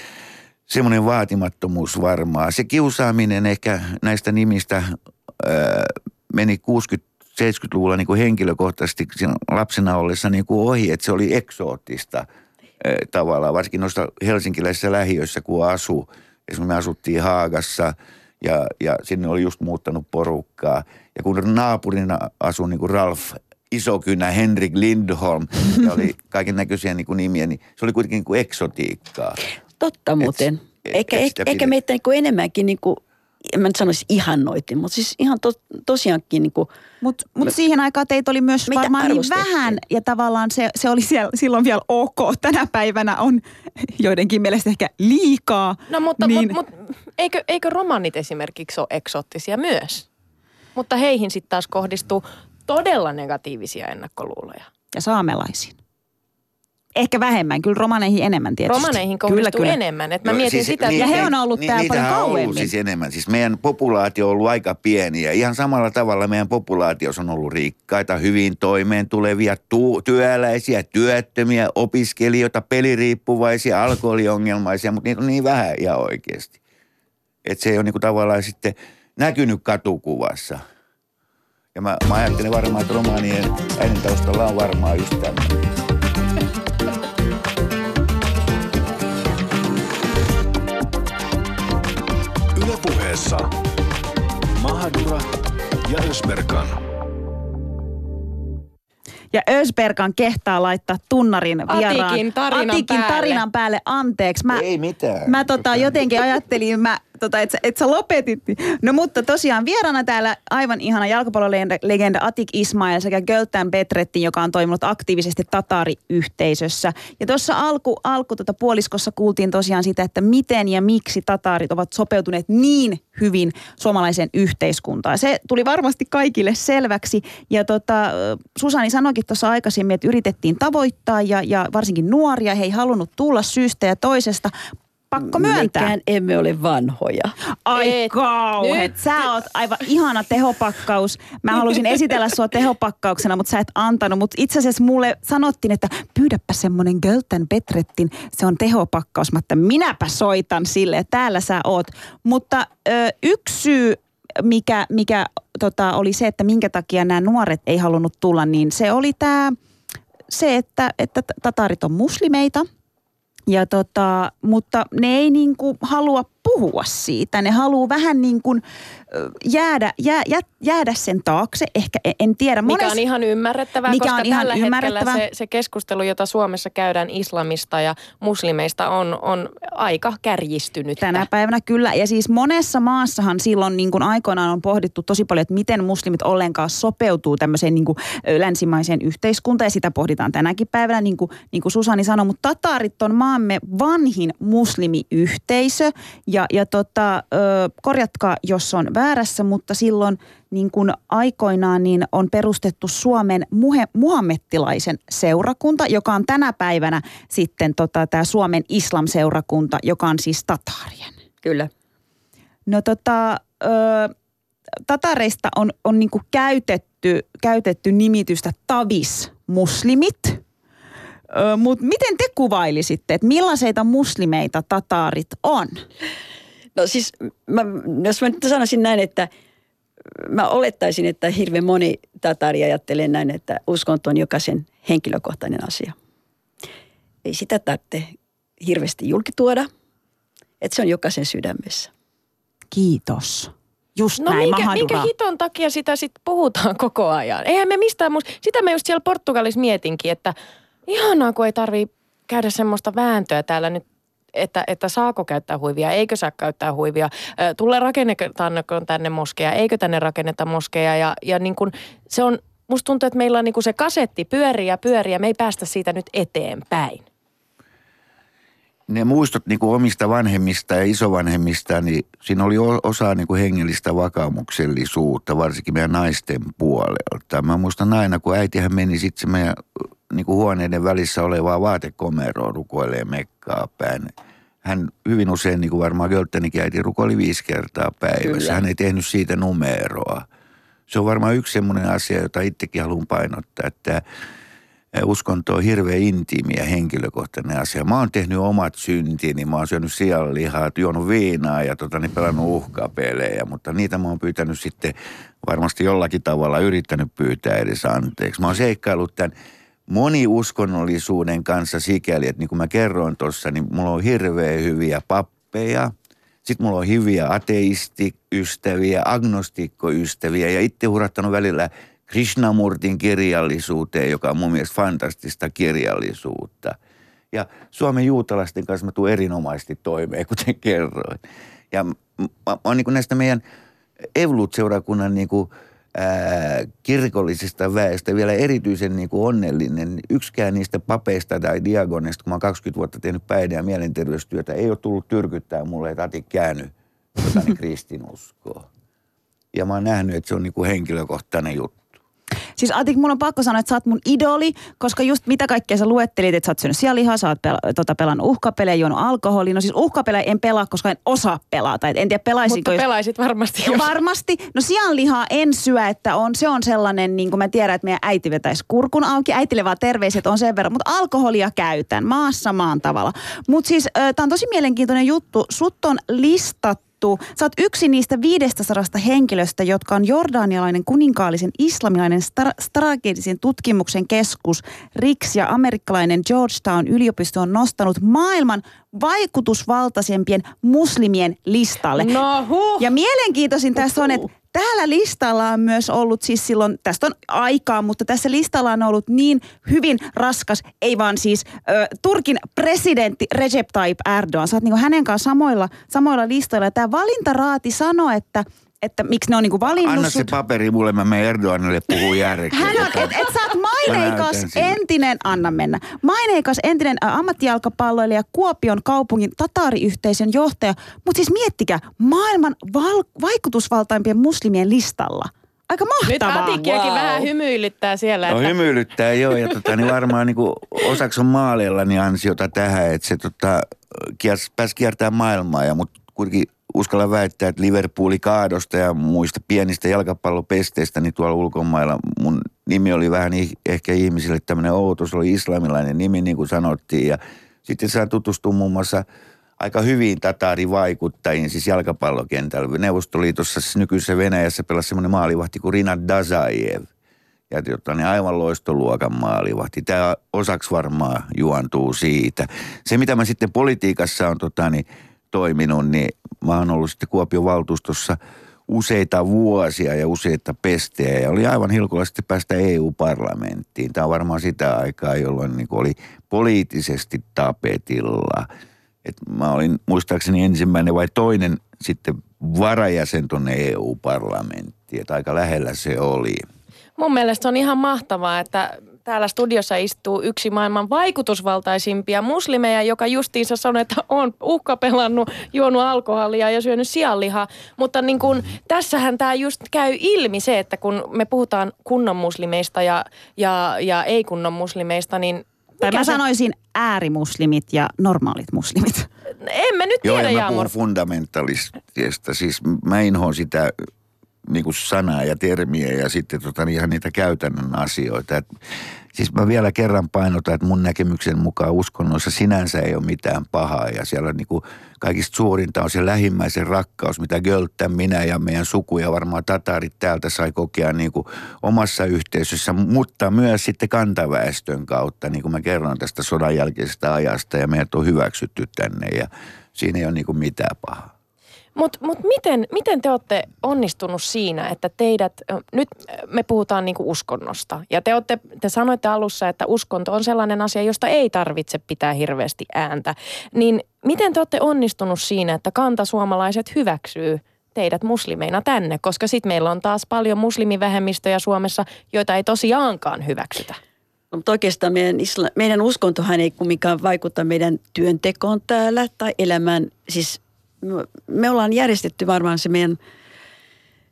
semmoinen vaatimattomuus varmaa. Se kiusaaminen ehkä näistä nimistä ää, meni 60-70-luvulla niin kuin henkilökohtaisesti lapsena ollessa niin kuin ohi, että se oli eksoottista ää, tavallaan, varsinkin noissa helsinkiläisissä lähiöissä, kun asuu. Esimerkiksi me asuttiin Haagassa ja, ja sinne oli just muuttanut porukkaa. Ja kun naapurina asui niin kuin Ralf Isokynä, Henrik Lindholm ja oli kaiken näköisiä niin kuin nimiä, niin se oli kuitenkin niin kuin eksotiikkaa. Totta muuten. et- eikä, et eikä, sitä eikä pidä- meitä niin kuin enemmänkin, niin kuin, en mä nyt sanoisi ihannoitin, mutta siis ihan to, tosiaankin niin kuin, Mutta mut siihen aikaan teitä oli myös varmaan niin vähän ja tavallaan se, se oli siellä, silloin vielä ok. Tänä päivänä on joidenkin mielestä ehkä liikaa. No mutta niin, mut, mut, eikö, eikö romanit esimerkiksi ole eksoottisia myös? Mutta heihin sitten taas kohdistuu todella negatiivisia ennakkoluuloja. Ja saamelaisiin. Ehkä vähemmän, kyllä romaneihin enemmän tietysti. Romaneihin kohdistuu enemmän. Et mä Joo, mietin sitä, Ja että he on ollut täällä paljon niitähän on ollut kauemmin. siis enemmän. Siis meidän populaatio on ollut aika pieni ja ihan samalla tavalla meidän populaatiossa on ollut rikkaita, hyvin toimeen tulevia, tu- työläisiä, työttömiä, opiskelijoita, peliriippuvaisia, alkoholiongelmaisia, mutta niitä on niin vähän ihan oikeasti. Että se ei ole niinku tavallaan sitten näkynyt katukuvassa. Ja mä, mä ajattelen varmaan, että romaanien äänen taustalla on varmaan just tämmöinen. Ylepuheessa Mahadura ja Ösberkan. Ja Ösberkan kehtaa laittaa tunnarin vieraan. Atikin tarinan Atikin päälle. tarinan päälle. Anteeksi. Mä, Ei mitään. Mä tota, jotenkin ajattelin, mä, tota, että sä, sä lopetit. No mutta tosiaan vieraana täällä aivan ihana jalkapallolegenda Atik Ismail sekä Göltän Petrettin, joka on toiminut aktiivisesti Tatari-yhteisössä. Ja tuossa alku, alku tota puoliskossa kuultiin tosiaan sitä, että miten ja miksi Tatarit ovat sopeutuneet niin hyvin suomalaiseen yhteiskuntaan. Se tuli varmasti kaikille selväksi. Ja tota, Susani sanoikin tuossa aikaisemmin, että yritettiin tavoittaa ja, ja varsinkin nuoria. He ei halunnut tulla syystä ja toisesta. Pakko myöntää. mekään emme ole vanhoja. Ai Et kauheet. nyt. Sä oot aivan ihana tehopakkaus. Mä halusin esitellä sua tehopakkauksena, mutta sä et antanut. Mutta itse asiassa mulle sanottiin, että pyydäpä semmonen Göltän Petrettin. Se on tehopakkaus. Mä että minäpä soitan sille. Täällä sä oot. Mutta ö, yksi syy, mikä, mikä tota, oli se, että minkä takia nämä nuoret ei halunnut tulla, niin se oli tämä se, että, että tatarit on muslimeita. Ja tota, mutta ne ei niinku halua puhua siitä. Ne haluaa vähän niin kuin jäädä, jää, jää, jäädä sen taakse. Ehkä en, tiedä. Mikä Mones- on ihan ymmärrettävää, Mikä koska on ihan tällä hetkellä se, se keskustelu, jota Suomessa käydään islamista ja muslimeista, on, on aika kärjistynyt. Tänä päivänä kyllä. Ja siis monessa maassahan silloin niin kuin aikoinaan on pohdittu tosi paljon, että miten muslimit ollenkaan sopeutuu tämmöiseen niin kuin länsimaiseen yhteiskuntaan. Ja sitä pohditaan tänäkin päivänä, niin kuin, niin kuin Susani sanoi. Mutta tatarit on maamme vanhin muslimiyhteisö. Ja, ja tota, korjatkaa, jos on väärässä, mutta silloin niin kuin aikoinaan niin on perustettu Suomen muhe, muhammettilaisen seurakunta, joka on tänä päivänä sitten tota, tämä Suomen islamseurakunta, joka on siis tataarien. Kyllä. No tota, ö, tatareista on, on niinku käytetty, käytetty nimitystä tavis muslimit. Ö, Mutta miten te kuvailisitte, että millaiseita muslimeita tataarit on? No siis, mä, jos mä nyt sanoisin näin, että mä olettaisin, että hirveän moni tatari ajattelee näin, että uskonto on jokaisen henkilökohtainen asia. Ei sitä tarvitse hirveästi julkituoda, että se on jokaisen sydämessä. Kiitos. Just No näin, minkä, minkä hiton takia sitä sitten puhutaan koko ajan? Eihän me mistään muusta. Sitä mä just siellä Portugalissa mietinkin, että ihanaa kun ei tarvii käydä semmoista vääntöä täällä nyt että, että saako käyttää huivia, eikö saa käyttää huivia, tulee rakennetaanko tänne moskeja, eikö tänne rakenneta moskeja ja, ja niin kun se on, musta tuntuu, että meillä on niin kun se kasetti pyörii ja me ei päästä siitä nyt eteenpäin. Ne muistot niin kuin omista vanhemmista ja isovanhemmista, niin siinä oli osa niin kuin hengellistä vakaumuksellisuutta, varsinkin meidän naisten puolelta. Mä muistan aina, kun äitihän meni sitten meidän niin kuin huoneiden välissä olevaa vaatekomeroon rukoilee mekkaa päin. Hän hyvin usein, niin kuin varmaan Göltenikin äiti, rukoili viisi kertaa päivässä. Kyllä. Hän ei tehnyt siitä numeroa. Se on varmaan yksi semmoinen asia, jota itsekin haluan painottaa, että uskonto on hirveän intiimi ja henkilökohtainen asia. Mä oon tehnyt omat syntini, mä oon syönyt sianlihaa, juonut viinaa ja tota, niin pelannut uhkapelejä, mutta niitä mä oon pyytänyt sitten varmasti jollakin tavalla yrittänyt pyytää edes anteeksi. Mä oon seikkailut tämän moniuskonnollisuuden kanssa sikäli, että niin kuin mä kerroin tuossa, niin mulla on hirveän hyviä pappeja. Sitten mulla on hyviä ateistiystäviä, agnostikkoystäviä ja itse hurattanut välillä Krishnamurtin kirjallisuuteen, joka on mun mielestä fantastista kirjallisuutta. Ja Suomen juutalaisten kanssa mä tuun erinomaisesti toimeen, kuten kerroin. Ja mä, mä oon niin näistä meidän Evlut-seurakunnan niin kuin, ää, kirkollisesta väestä vielä erityisen niin kuin onnellinen. Yksikään niistä papeista tai diagoneista, kun mä oon 20 vuotta tehnyt päihde- ja mielenterveystyötä, ei ole tullut tyrkyttää mulle, että Ati käänny jotain kristinuskoa. Ja mä oon nähnyt, että se on niin kuin henkilökohtainen juttu. Siis Atik, mun on pakko sanoa, että sä oot mun idoli, koska just mitä kaikkea sä luettelit, että sä oot syönyt sianlihaa, sä oot pel- tota, pelannut uhkapelejä, juonut alkoholia. No siis uhkapelejä en pelaa, koska en osaa pelata. Et en tiedä pelaisinko. Mutta jos- pelaisit varmasti, jos... varmasti. No sianlihaa en syö, että on, se on sellainen, niin kuin mä tiedän, että meidän äiti vetäisi kurkun auki. Äitille vaan terveiset on sen verran, mutta alkoholia käytän maassa maan tavalla. Mutta siis tämä on tosi mielenkiintoinen juttu. Sut on listattu. Sä oot yksi niistä 500 henkilöstä, jotka on jordanialainen kuninkaallisen islamilainen stra- strategisen tutkimuksen keskus RIX ja amerikkalainen Georgetown yliopisto on nostanut maailman vaikutusvaltaisempien muslimien listalle. No huh. Ja mielenkiintoisin tässä on, että täällä listalla on myös ollut siis silloin, tästä on aikaa, mutta tässä listalla on ollut niin hyvin raskas, ei vaan siis ö, Turkin presidentti Recep Tayyip Erdogan. Sä oot niinku hänen kanssaan samoilla, samoilla listoilla. Tämä valintaraati sanoo, että, että miksi ne on niinku valinnut Anna se sut. paperi mulle, mä menen Erdoganille puhuu järkeä. Hän on, et, et sä oot maineikas entinen, anna mennä, maineikas entinen ammattijalkapalloilija, Kuopion kaupungin tataariyhteisön johtaja. Mutta siis miettikää, maailman val- vaikutusvaltaimpien muslimien listalla. Aika Nyt mahtavaa. Atikkiakin Wow. vähän hymyilyttää siellä. No että... hymyilyttää joo, ja tota, niin varmaan niin kuin, osaksi on maaleillani ansiota tähän, että se tota, kiers, pääsi kiertämään maailmaa, ja mut kuitenkin uskalla väittää, että Liverpooli kaadosta ja muista pienistä jalkapallopesteistä, niin tuolla ulkomailla mun nimi oli vähän ehkä ihmisille tämmöinen outo, se oli islamilainen nimi, niin kuin sanottiin, ja sitten saan tutustua muun muassa aika hyvin tataarivaikuttajiin, siis jalkapallokentällä. Neuvostoliitossa, siis nykyisessä Venäjässä pelasi semmoinen maalivahti kuin Rinat Dazajev. Ja tota, niin aivan loistoluokan maalivahti. Tämä osaksi varmaan juontuu siitä. Se, mitä mä sitten politiikassa on tota, niin, toiminut, niin mä oon ollut sitten Kuopion valtuustossa useita vuosia ja useita pestejä. Ja oli aivan hilkulla sitten päästä EU-parlamenttiin. Tämä on varmaan sitä aikaa, jolloin niin oli poliittisesti tapetilla. Et mä olin muistaakseni ensimmäinen vai toinen sitten varajäsen tuonne EU-parlamenttiin. Että aika lähellä se oli. Mun mielestä on ihan mahtavaa, että täällä studiossa istuu yksi maailman vaikutusvaltaisimpia muslimeja, joka justiinsa sanoi, että on uhkapelannut, juonut alkoholia ja syönyt sianlihaa. Mutta niin kun, tässähän tämä just käy ilmi se, että kun me puhutaan kunnon muslimeista ja, ja, ja ei-kunnon muslimeista, niin Tai mikä mä se- sanoisin äärimuslimit ja normaalit muslimit. emme nyt Joo, tiedä, ja mä puhun fundamentalistista. Siis mä inhoan sitä niin kuin sanaa ja termiä ja sitten tota, niin ihan niitä käytännön asioita. Et, siis mä vielä kerran painotan, että mun näkemyksen mukaan uskonnoissa sinänsä ei ole mitään pahaa ja siellä niin kuin kaikista suurinta on se lähimmäisen rakkaus, mitä Gölttä, minä ja meidän suku ja varmaan tatarit täältä sai kokea niin kuin omassa yhteisössä, mutta myös sitten kantaväestön kautta, niin kuin mä kerron tästä sodan jälkeisestä ajasta ja meidät on hyväksytty tänne ja siinä ei ole niin kuin mitään pahaa. Mutta mut miten, miten te olette onnistunut siinä, että teidät, nyt me puhutaan niinku uskonnosta. Ja te, olette, te sanoitte alussa, että uskonto on sellainen asia, josta ei tarvitse pitää hirveästi ääntä. Niin miten te olette onnistunut siinä, että kantasuomalaiset hyväksyy teidät muslimeina tänne? Koska sitten meillä on taas paljon muslimivähemmistöjä Suomessa, joita ei tosiaankaan hyväksytä. No, mutta oikeastaan meidän, isla, meidän uskontohan ei kumminkaan vaikuta meidän työntekoon täällä tai elämään. Siis me ollaan järjestetty varmaan se meidän,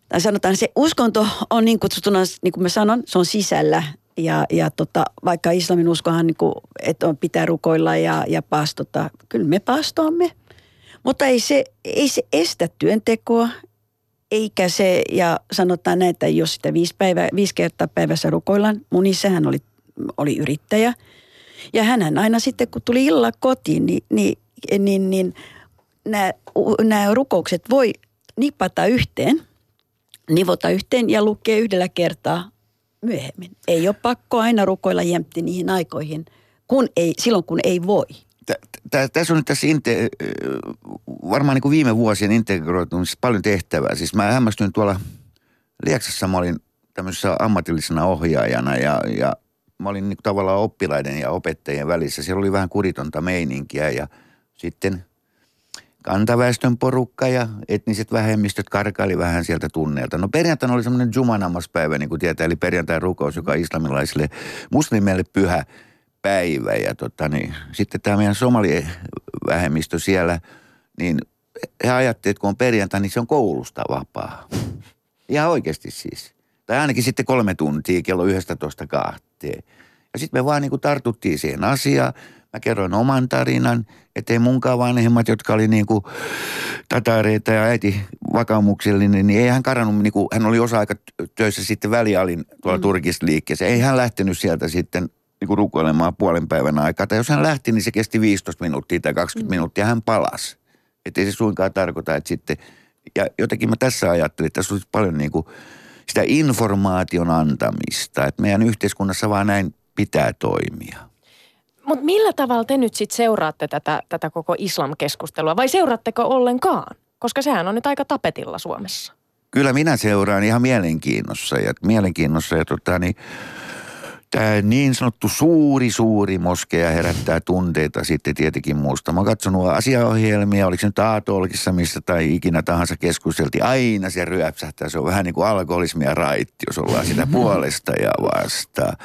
tai sanotaan se uskonto on niin kutsuttuna, niin kuin mä sanon, se on sisällä. Ja, ja tota, vaikka islamin uskohan, niin kuin, että on, pitää rukoilla ja, ja paastota, kyllä me paastoamme. Mutta ei se, ei se estä työntekoa, eikä se, ja sanotaan näin, että jos sitä viisi, päivää, viisi kertaa päivässä rukoillaan, mun isähän oli, oli yrittäjä. Ja hän aina sitten, kun tuli illalla kotiin, niin, niin, niin, niin nämä, nämä rukoukset voi nipata yhteen, nivota yhteen ja lukea yhdellä kertaa myöhemmin. Ei ole pakko aina rukoilla jämpti niihin aikoihin, kun ei, silloin kun ei voi. Tässä on nyt tässä inte, varmaan niin kuin viime vuosien integroitumisessa paljon tehtävää. Siis mä hämmästyin tuolla Lieksassa, mä olin tämmöisessä ammatillisena ohjaajana ja, ja mä olin niin tavallaan oppilaiden ja opettajien välissä. Siellä oli vähän kuritonta meininkiä ja sitten kantaväestön porukka ja etniset vähemmistöt karkaili vähän sieltä tunneelta. No perjantaina oli semmoinen Jumanamaspäivä, niin kuin tietää, eli perjantai rukous, joka on islamilaisille muslimeille pyhä päivä. Ja tota, niin, sitten tämä meidän somalivähemmistö siellä, niin he ajattelivat, että kun on perjantai, niin se on koulusta vapaa. Ihan oikeasti siis. Tai ainakin sitten kolme tuntia kello 11 kahteen. Ja sitten me vaan niin kuin tartuttiin siihen asiaan. Mä kerroin oman tarinan, ettei munkaan vanhemmat, jotka oli niin kuin tatareita ja äiti vakaumuksellinen, niin ei hän karannut, niin kuin, hän oli osa-aika töissä sitten välialin tuolla mm. turkisliikkeessä. Ei hän lähtenyt sieltä sitten niin kuin rukoilemaan puolen päivän aikaa. Tai jos hän lähti, niin se kesti 15 minuuttia tai 20 mm. minuuttia, hän palasi. Että ei se suinkaan tarkoita, että sitten, ja jotenkin mä tässä ajattelin, että tässä olisi paljon niin kuin sitä informaation antamista, että meidän yhteiskunnassa vaan näin pitää toimia. Mutta millä tavalla te nyt sitten seuraatte tätä, tätä koko islamkeskustelua vai seuraatteko ollenkaan? Koska sehän on nyt aika tapetilla Suomessa. Kyllä minä seuraan ihan mielenkiinnossa ja mielenkiinnossa ja tota, niin, tämä niin sanottu suuri, suuri moskeja herättää tunteita sitten tietenkin muusta. Mä oon katsonut asiaohjelmia, oliko se nyt Aatolkissa, missä tai ikinä tahansa keskusteltiin. Aina se ryöpsähtää, se on vähän niin kuin alkoholismia raitti, jos ollaan sitä puolesta ja vastaan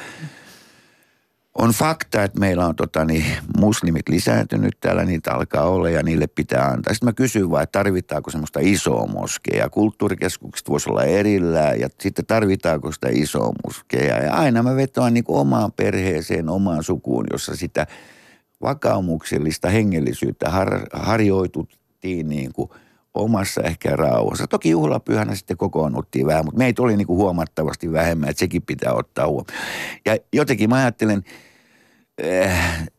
on fakta, että meillä on tota, niin, muslimit lisääntynyt täällä, niitä alkaa olla ja niille pitää antaa. Sitten mä kysyn vaan, että tarvitaanko semmoista isoa moskeja. Kulttuurikeskukset voisi olla erillään ja sitten tarvitaanko sitä isoa moskeja. Ja aina mä vetoan niin omaan perheeseen, omaan sukuun, jossa sitä vakaumuksellista hengellisyyttä har, harjoituttiin niin kuin omassa ehkä rauhassa. Toki juhlapyhänä sitten kokoonnuttiin vähän, mutta meitä oli niin kuin huomattavasti vähemmän, että sekin pitää ottaa huomioon. Ja jotenkin mä ajattelen,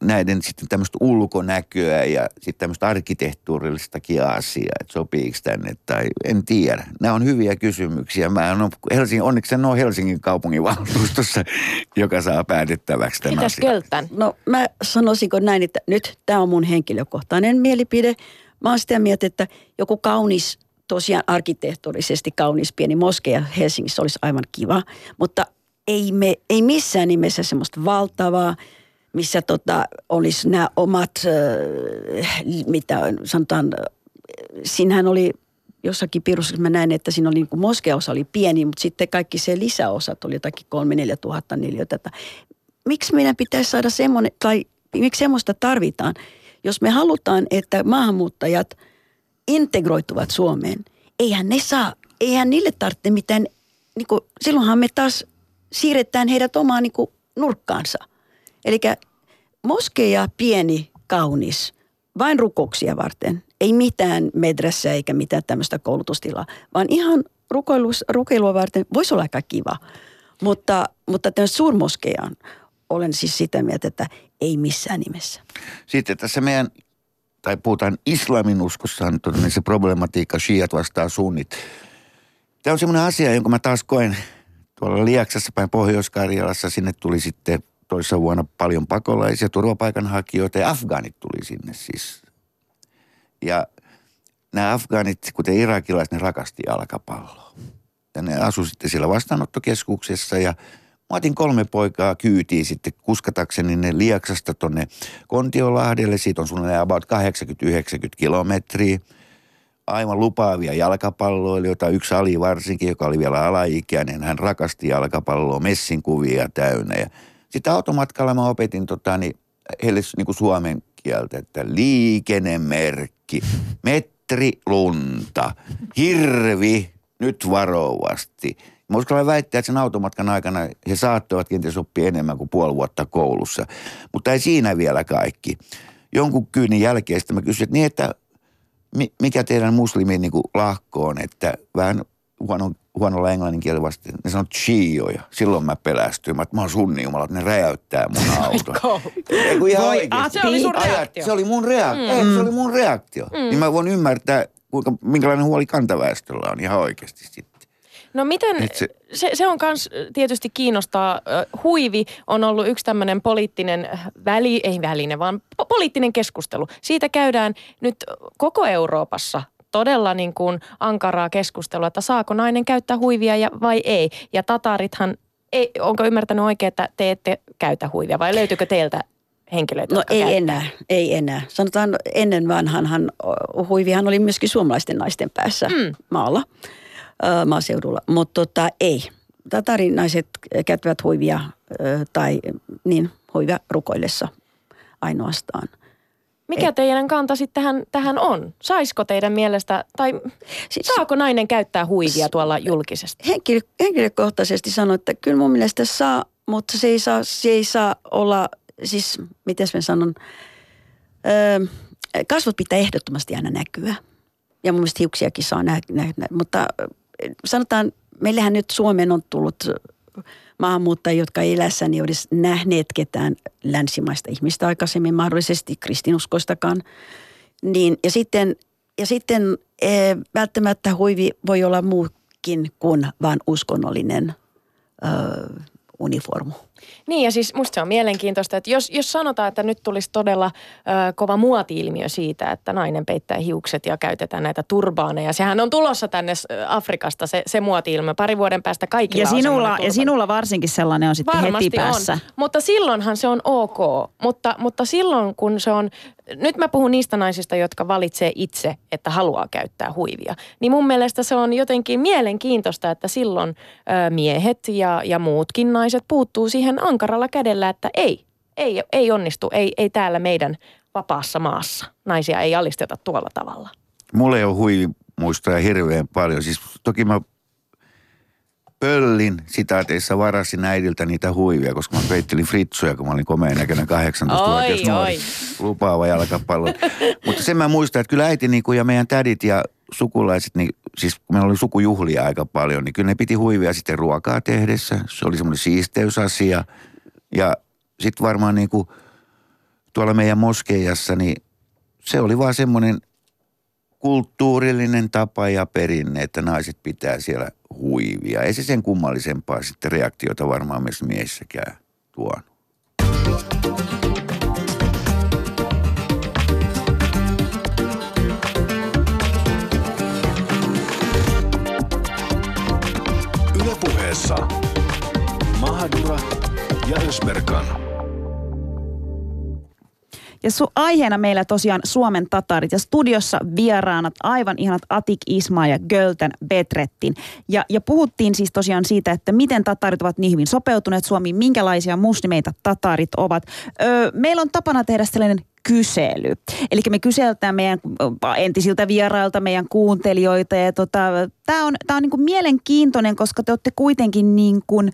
näiden sitten tämmöistä ulkonäköä ja sitten tämmöistä arkkitehtuurillistakin asiaa, että sopiiko tänne tai en tiedä. Nämä on hyviä kysymyksiä. Mä en ole Helsingin, onneksi en ole Helsingin kaupunginvaltuustossa, joka saa päätettäväksi tämän Mitäs Költän? No mä sanoisinko näin, että nyt tämä on mun henkilökohtainen mielipide. Mä oon sitä mieltä, että joku kaunis tosiaan arkkitehtuurisesti kaunis pieni moskeja Helsingissä olisi aivan kiva, mutta ei, me, ei missään nimessä semmoista valtavaa – missä tota, olisi nämä omat, äh, mitä sanotaan, siinähän oli jossakin piirussa, mä näin, että siinä oli niin kuin moskeosa oli pieni, mutta sitten kaikki se lisäosat oli jotakin kolme, neljä tuhatta neliötä. Miksi meidän pitäisi saada semmoinen, tai miksi semmoista tarvitaan? Jos me halutaan, että maahanmuuttajat integroituvat Suomeen, eihän ne saa, eihän niille tarvitse mitään, niin kuin, silloinhan me taas siirretään heidät omaan niin kuin nurkkaansa. Eli moskeja pieni, kaunis, vain rukouksia varten. Ei mitään medressä eikä mitään tämmöistä koulutustilaa, vaan ihan rukoilus, rukoilua varten voisi olla aika kiva. Mutta, mutta tämän suurmoskeijan olen siis sitä mieltä, että ei missään nimessä. Sitten tässä meidän, tai puhutaan islamin uskossa, todella se problematiikka, shiat vastaa sunnit. Tämä on semmoinen asia, jonka mä taas koen tuolla Liaksassa päin Pohjois-Karjalassa. Sinne tuli sitten toissa vuonna paljon pakolaisia, turvapaikanhakijoita ja afgaanit tuli sinne siis. Ja nämä afgaanit, kuten irakilaiset, ne rakasti jalkapalloa. Ja ne asu sitten siellä vastaanottokeskuksessa ja mä otin kolme poikaa kyytiin sitten kuskatakseni ne Liaksasta tonne Kontiolahdelle. Siitä on suunnilleen about 80-90 kilometriä. Aivan lupaavia jalkapalloilijoita, yksi Ali varsinkin, joka oli vielä alaikäinen. Hän rakasti jalkapalloa, messinkuvia täynnä. Ja sitten automatkalla mä opetin tota, niin, heille niin kuin suomen kieltä, että liikennemerkki, metri lunta, hirvi, nyt varovasti. Mä uskallan väittää, että sen automatkan aikana he saattoivat kenties oppia enemmän kuin puoli vuotta koulussa. Mutta ei siinä vielä kaikki. Jonkun kyynin jälkeen sitten mä kysyin, että niin, että mikä teidän muslimin niin lahko on, että vähän huono, huonolla englannin kielellä vasta, ne sanoo chioja. Silloin mä pelästyin. Mä, että mä oon sunni jumala, että ne räjäyttää mun auton. Eiku ihan Voi, oikeasti. se oli sun reaktio. Se oli mun reaktio. Mm. Ei, se oli mun reaktio. Mm. Niin mä voin ymmärtää, kuinka, minkälainen huoli kantaväestöllä on ihan oikeasti sitten. No miten, se, se- se, on myös tietysti kiinnostaa. Huivi on ollut yksi tämmöinen poliittinen väli, ei väline, vaan po- poliittinen keskustelu. Siitä käydään nyt koko Euroopassa todella niin kuin ankaraa keskustelua, että saako nainen käyttää huivia ja, vai ei. Ja tatarithan, ei, onko ymmärtänyt oikein, että te ette käytä huivia vai löytyykö teiltä henkilöitä, No ei käyttää? enää, ei enää. Sanotaan ennen vanhanhan huivihan oli myöskin suomalaisten naisten päässä mm. maalla, maaseudulla. Mutta tota, ei. Tatarinaiset käyttävät huivia tai niin, huivia rukoillessa ainoastaan. Mikä teidän kanta sitten tähän, tähän on? Saisiko teidän mielestä, tai Siis- saako nainen käyttää huivia tuolla julkisesti? Henkilö, henkilökohtaisesti sanon, että kyllä mun mielestä saa, mutta se ei saa, se ei saa olla, siis miten mä sanon, öö, kasvot pitää ehdottomasti aina näkyä. Ja mun mielestä hiuksiakin saa nähdä, nähdä mutta ö, sanotaan, meillähän nyt Suomeen on tullut maahanmuuttajia, jotka ei elässäni olisi nähneet ketään länsimaista ihmistä aikaisemmin, mahdollisesti kristinuskoistakaan. Niin, ja sitten, ja sitten e, välttämättä huivi voi olla muukin kuin vain uskonnollinen ö, uniformu. Niin ja siis musta se on mielenkiintoista, että jos, jos sanotaan, että nyt tulisi todella ö, kova muoti-ilmiö siitä, että nainen peittää hiukset ja käytetään näitä turbaaneja. Sehän on tulossa tänne Afrikasta se, se muoti-ilmiö. Pari vuoden päästä kaikilla Ja on sinulla, semmoinen ja sinulla varsinkin sellainen on sitten Varmasti heti päässä. on, mutta silloinhan se on ok. Mutta, mutta silloin kun se on, nyt mä puhun niistä naisista, jotka valitsee itse, että haluaa käyttää huivia. Niin mun mielestä se on jotenkin mielenkiintoista, että silloin ö, miehet ja, ja muutkin naiset puuttuu siihen ankaralla kädellä, että ei, ei, ei onnistu, ei, ei täällä meidän vapaassa maassa. Naisia ei alisteta tuolla tavalla. Mulla ei ole huivimuistoja hirveän paljon. Siis toki mä pöllin sitaateissa varasin äidiltä niitä huivia, koska mä peittelin fritsuja, kun mä olin komea näköinen 18-vuotias Oi, nuori. Lupaava jalkapallo. Mutta sen mä muistan, että kyllä äiti niin kuin, ja meidän tädit ja sukulaiset, niin, siis kun meillä oli sukujuhlia aika paljon, niin kyllä ne piti huivia sitten ruokaa tehdessä. Se oli semmoinen siisteysasia. Ja sitten varmaan niin kuin tuolla meidän moskeijassa, niin se oli vaan semmoinen kulttuurillinen tapa ja perinne, että naiset pitää siellä huivia. Ei se sen kummallisempaa sitten reaktiota varmaan myös miessäkään tuonut. Ylepuheessa Mahadura ja Ösberkan. Ja su- aiheena meillä tosiaan Suomen tatarit ja studiossa vieraana aivan ihanat Atik Isma ja Gölten Betrettin. Ja, ja puhuttiin siis tosiaan siitä, että miten tatarit ovat niin hyvin sopeutuneet Suomiin, minkälaisia muslimeita tatarit ovat. Öö, meillä on tapana tehdä sellainen kysely. Eli me kyseltään meidän entisiltä vierailta, meidän kuuntelijoita ja tota, tämä on, tää on niin kuin mielenkiintoinen, koska te olette kuitenkin niin kuin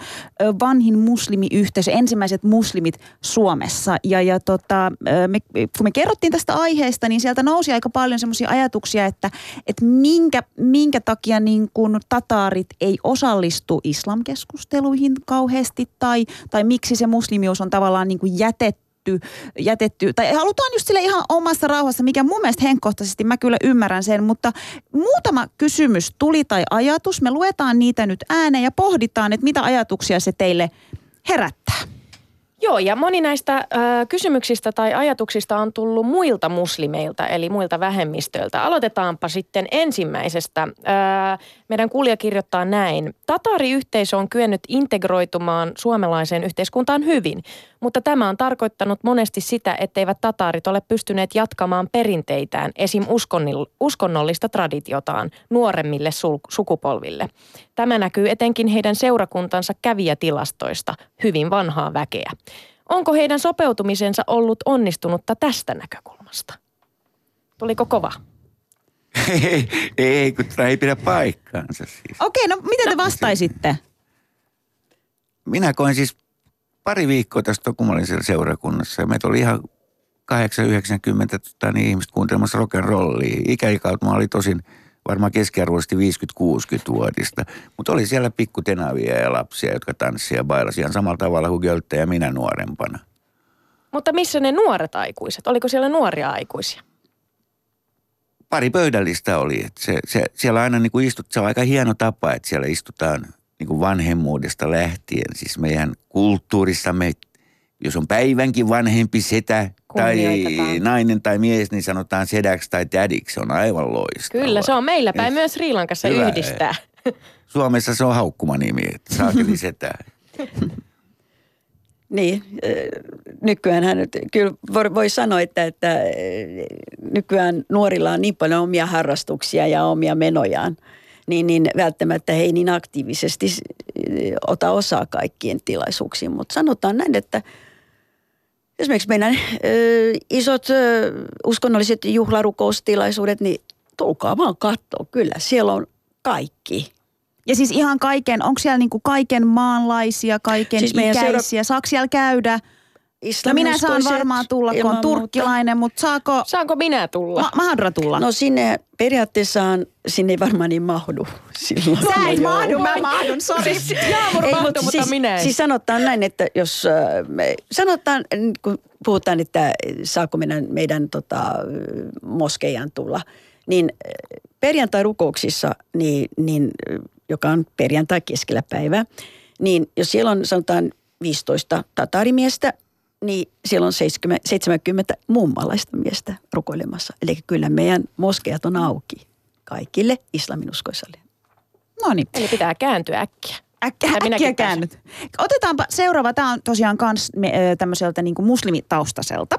vanhin muslimiyhteisö, ensimmäiset muslimit Suomessa. Ja, ja tota, me, kun me kerrottiin tästä aiheesta, niin sieltä nousi aika paljon semmoisia ajatuksia, että, että minkä, minkä takia niin kuin tataarit ei osallistu islamkeskusteluihin kauheasti tai, tai miksi se muslimius on tavallaan niin kuin jätetty jätetty, jätetty, tai halutaan just sille ihan omassa rauhassa, mikä mun mielestä henkkohtaisesti mä kyllä ymmärrän sen, mutta muutama kysymys tuli tai ajatus, me luetaan niitä nyt ääneen ja pohditaan, että mitä ajatuksia se teille herättää. Joo, ja moni näistä ö, kysymyksistä tai ajatuksista on tullut muilta muslimeilta, eli muilta vähemmistöiltä. Aloitetaanpa sitten ensimmäisestä. Ö, meidän kuulija kirjoittaa näin. Tatariyhteisö on kyennyt integroitumaan suomalaiseen yhteiskuntaan hyvin, mutta tämä on tarkoittanut monesti sitä, etteivät tataarit ole pystyneet jatkamaan perinteitään, esim. uskonnollista traditiotaan, nuoremmille sukupolville. Tämä näkyy etenkin heidän seurakuntansa kävijätilastoista, hyvin vanhaa väkeä. Onko heidän sopeutumisensa ollut onnistunutta tästä näkökulmasta? Tuliko kova? Ei, ei kun tämä ei pidä paikkaansa siis. Okei, no miten te vastaisitte? Minä koin siis pari viikkoa tästä, kun mä olin siellä seurakunnassa. Ja meitä oli ihan 8-90 tota, niin ihmistä kuuntelemassa rock'n'rollia. Ikäikautta mä olin tosin varmaan keskiarvoisesti 50-60-vuotista. Mutta oli siellä pikkutenavia ja lapsia, jotka tanssivat ja bailasivat ihan samalla tavalla kuin Gölte ja minä nuorempana. Mutta missä ne nuoret aikuiset? Oliko siellä nuoria aikuisia? Pari pöydällistä oli. Että se, se, siellä aina niin kuin istut, se on aika hieno tapa, että siellä istutaan niin kuin vanhemmuudesta lähtien. Siis meidän kulttuurissamme, jos on päivänkin vanhempi setä tai nainen tai mies, niin sanotaan sedäksi tai tädiksi. Se on aivan loistava. Kyllä, se on meillä päin myös Sri Lankassa Hyvä. yhdistää. Suomessa se on haukkumanimi, että saakeli setä. Niin, nykyään hän kyllä voi sanoa, että, että nykyään nuorilla on niin paljon omia harrastuksia ja omia menojaan, niin, niin välttämättä he ei niin aktiivisesti ota osaa kaikkien tilaisuuksiin. Mutta sanotaan näin, että esimerkiksi meidän ö, isot ö, uskonnolliset juhlarukoustilaisuudet, niin tulkaa vaan katsoa. Kyllä, siellä on kaikki. Ja siis ihan kaiken, onko siellä niinku kaiken maanlaisia, kaiken siis ikäisiä? Seura... Saako siellä käydä – No minä saan varmaan tulla, kun on turkkilainen, mutta saako... Saanko minä tulla? Ma- Mahadra tulla? No sinne periaatteessaan, sinne ei varmaan niin mahdu silloin. Sä ei mahdu, mä mahdun, sori. Siis, Jaamur ei, mahdu, mutta siis, minä en. Siis sanotaan näin, että jos, äh, sanotaan, kun puhutaan, että saako meidän, meidän tota, moskeijan tulla, niin äh, perjantai-rukouksissa, niin, niin, joka on perjantai keskellä päivää, niin jos siellä on sanotaan 15 tatarimiestä, niin siellä on 70, 70 mummalaista miestä rukoilemassa. Eli kyllä meidän moskejat on auki kaikille islaminuskoisille. No niin. Eli pitää kääntyä äkkiä. Äkkiä, äkkiä käännyt. Otetaanpa seuraava. Tämä on tosiaan kans tämmöiseltä niin kuin muslimitaustaiselta.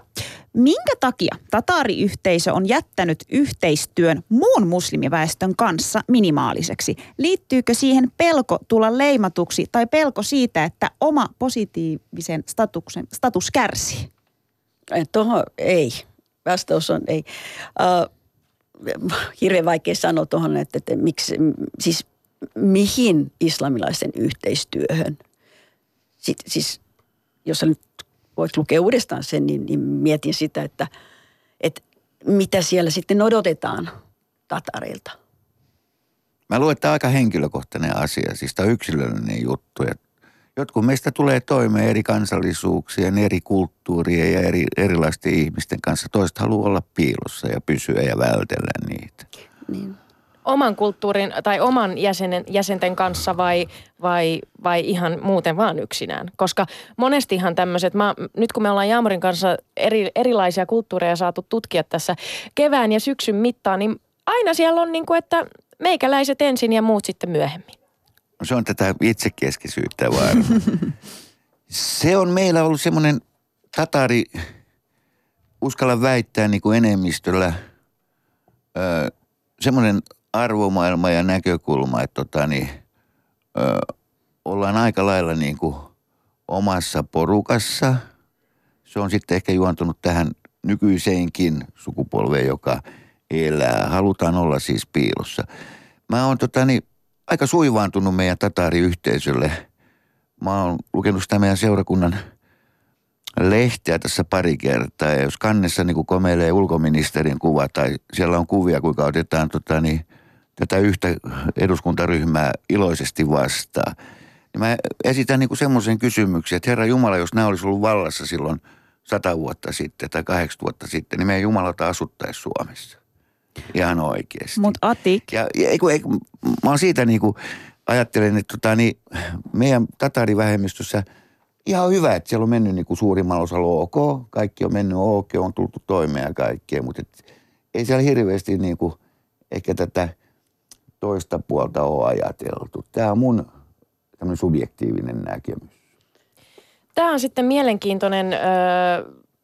Minkä takia tataariyhteisö on jättänyt yhteistyön muun muslimiväestön kanssa minimaaliseksi? Liittyykö siihen pelko tulla leimatuksi tai pelko siitä, että oma positiivisen statuksen, status kärsii? Tuohon ei. Vastaus on ei. Uh, hirveän vaikea sanoa tuohon, että, että miksi, siis mihin islamilaisen yhteistyöhön. Sitten, siis jos nyt voit lukea uudestaan sen, niin, niin mietin sitä, että, että mitä siellä sitten odotetaan tatareilta. Mä luulen, että aika henkilökohtainen asia, siis tämä yksilöllinen juttu. Että jotkut meistä tulee toimeen eri kansallisuuksien, eri kulttuurien ja eri, erilaisten ihmisten kanssa. Toiset haluaa olla piilossa ja pysyä ja vältellä niitä. Niin oman kulttuurin tai oman jäsenen, jäsenten kanssa vai, vai, vai ihan muuten vaan yksinään? Koska monestihan tämmöiset, nyt kun me ollaan Jaamorin kanssa eri, erilaisia kulttuureja saatu tutkia tässä kevään ja syksyn mittaan, niin aina siellä on niin kuin, että meikäläiset ensin ja muut sitten myöhemmin. Se on tätä itsekeskisyyttä vaan. Se on meillä ollut semmoinen tatari, uskalla väittää niin kuin enemmistöllä, semmoinen arvomaailma ja näkökulma, että tota, niin, ö, ollaan aika lailla niin kuin omassa porukassa. Se on sitten ehkä juontunut tähän nykyiseenkin sukupolveen, joka elää. Halutaan olla siis piilossa. Mä oon tota, niin, aika suivaantunut meidän tatariyhteisölle. Mä oon lukenut sitä meidän seurakunnan lehteä tässä pari kertaa. Ja jos kannessa niin komeilee ulkoministerin kuva tai siellä on kuvia, kuinka otetaan tota, niin, tätä yhtä eduskuntaryhmää iloisesti vastaan. Niin mä esitän niin semmoisen kysymyksen, että Herra Jumala, jos nämä olisi ollut vallassa silloin sata vuotta sitten tai kahdeksan vuotta sitten, niin meidän Jumalata asuttaisi Suomessa. Ihan oikeasti. Mutta Atik. Ja, ja eiku, eiku, mä oon siitä niin kuin, ajattelen, että tota, niin, meidän tatarivähemmistössä ihan hyvä, että siellä on mennyt niin kuin suurimmalla osalla ok. Kaikki on mennyt ok, on tultu toimeen ja kaikkea, mutta et, ei siellä hirveästi niin kuin, ehkä tätä toista puolta ole ajateltu. Tämä on mun tämmöinen subjektiivinen näkemys. Tämä on sitten mielenkiintoinen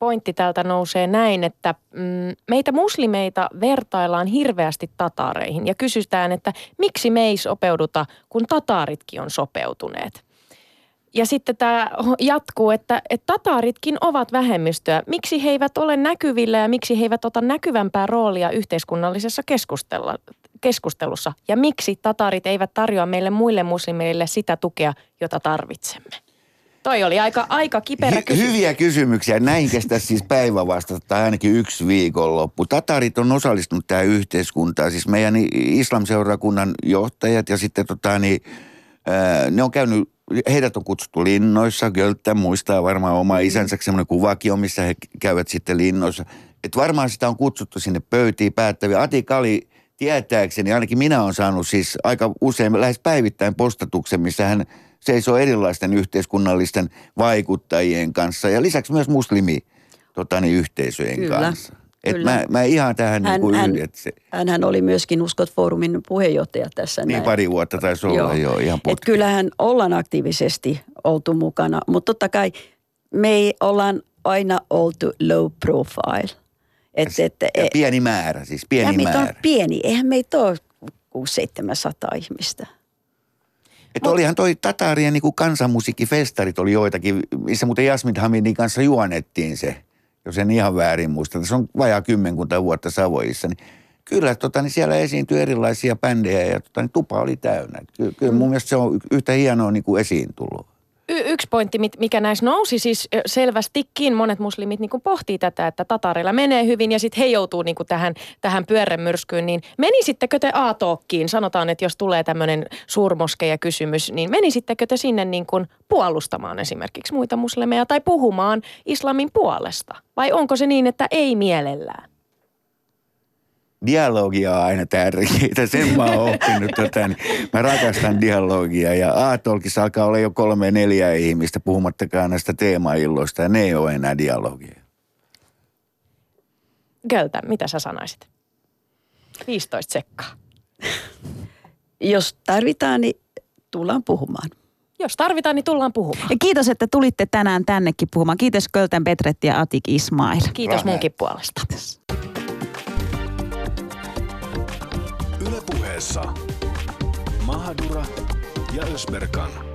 pointti täältä nousee näin, että mm, meitä muslimeita vertaillaan hirveästi tataareihin ja kysytään, että miksi me ei sopeuduta, kun tataaritkin on sopeutuneet. Ja sitten tämä jatkuu, että, että tataaritkin ovat vähemmistöä. Miksi he eivät ole näkyvillä ja miksi he eivät ota näkyvämpää roolia yhteiskunnallisessa keskustelussa? Ja miksi tataarit eivät tarjoa meille muille muslimeille sitä tukea, jota tarvitsemme? Toi oli aika, aika kiperä Hy- kysymys. Hyviä kysymyksiä. Näin kestä siis päivä vastata tai ainakin yksi viikonloppu. Tatarit on osallistunut tähän yhteiskuntaan. Siis meidän islamseurakunnan johtajat ja sitten tota, niin, ää, ne on käynyt, heidät on kutsuttu linnoissa. Göltä muistaa varmaan oma isänsä semmoinen kuvakin on, missä he käyvät sitten linnoissa. Että varmaan sitä on kutsuttu sinne pöytiin päättäviä. Atika oli tietääkseni, ainakin minä olen saanut siis aika usein, lähes päivittäin postatuksen, missä hän – seisoo erilaisten yhteiskunnallisten vaikuttajien kanssa ja lisäksi myös muslimi tota, niin, yhteisöjen Kyllä. kanssa. Et mä, mä ihan tähän hän, niin hän, se, hän oli myöskin Uskot-foorumin puheenjohtaja tässä. Niin näin. pari vuotta taisi olla joo, joo ihan Et kyllähän ollaan aktiivisesti oltu mukana, mutta totta kai me ei ollaan aina oltu low profile. Et, et, ja pieni määrä, siis pieni ja määrä. on pieni, eihän meitä ole 600-700 ihmistä. Että olihan toi Tatarien niin kansanmusiikkifestarit oli joitakin, missä muuten Jasmin Hamidin kanssa juonettiin se, jos en ihan väärin muista. Se on vajaa kymmenkunta vuotta Savoissa. Niin kyllä tota, niin siellä esiintyi erilaisia bändejä ja tota, niin tupa oli täynnä. Kyllä, kyllä mun mielestä se on yhtä hienoa niin kuin esiintuloa. Y- yksi pointti, mikä näissä nousi siis selvästikin, monet muslimit niin pohtii tätä, että Tatarilla menee hyvin ja sitten he joutuu niin tähän, tähän pyörremyrskyyn, niin menisittekö te A-tookkiin, sanotaan, että jos tulee tämmöinen suurmoskeja kysymys, niin menisittekö te sinne niin kuin puolustamaan esimerkiksi muita muslimeja tai puhumaan islamin puolesta? Vai onko se niin, että ei mielellään? Dialogia on aina tärkeää. Sen mä oon oppinut. Tota, niin mä rakastan dialogia ja A-tolkissa alkaa olla jo kolme neljä ihmistä puhumattakaan näistä teemailloista ja ne ei ole enää dialogia. Göltä, mitä sä sanoisit? 15 sekkaa. Jos tarvitaan, niin tullaan puhumaan. Jos tarvitaan, niin tullaan puhumaan. Ja kiitos, että tulitte tänään tännekin puhumaan. Kiitos Költän Petretti ja Atik Ismail. Kiitos Rahe. munkin puolesta. Ylepuheessa Mahadura ja Ösberkan.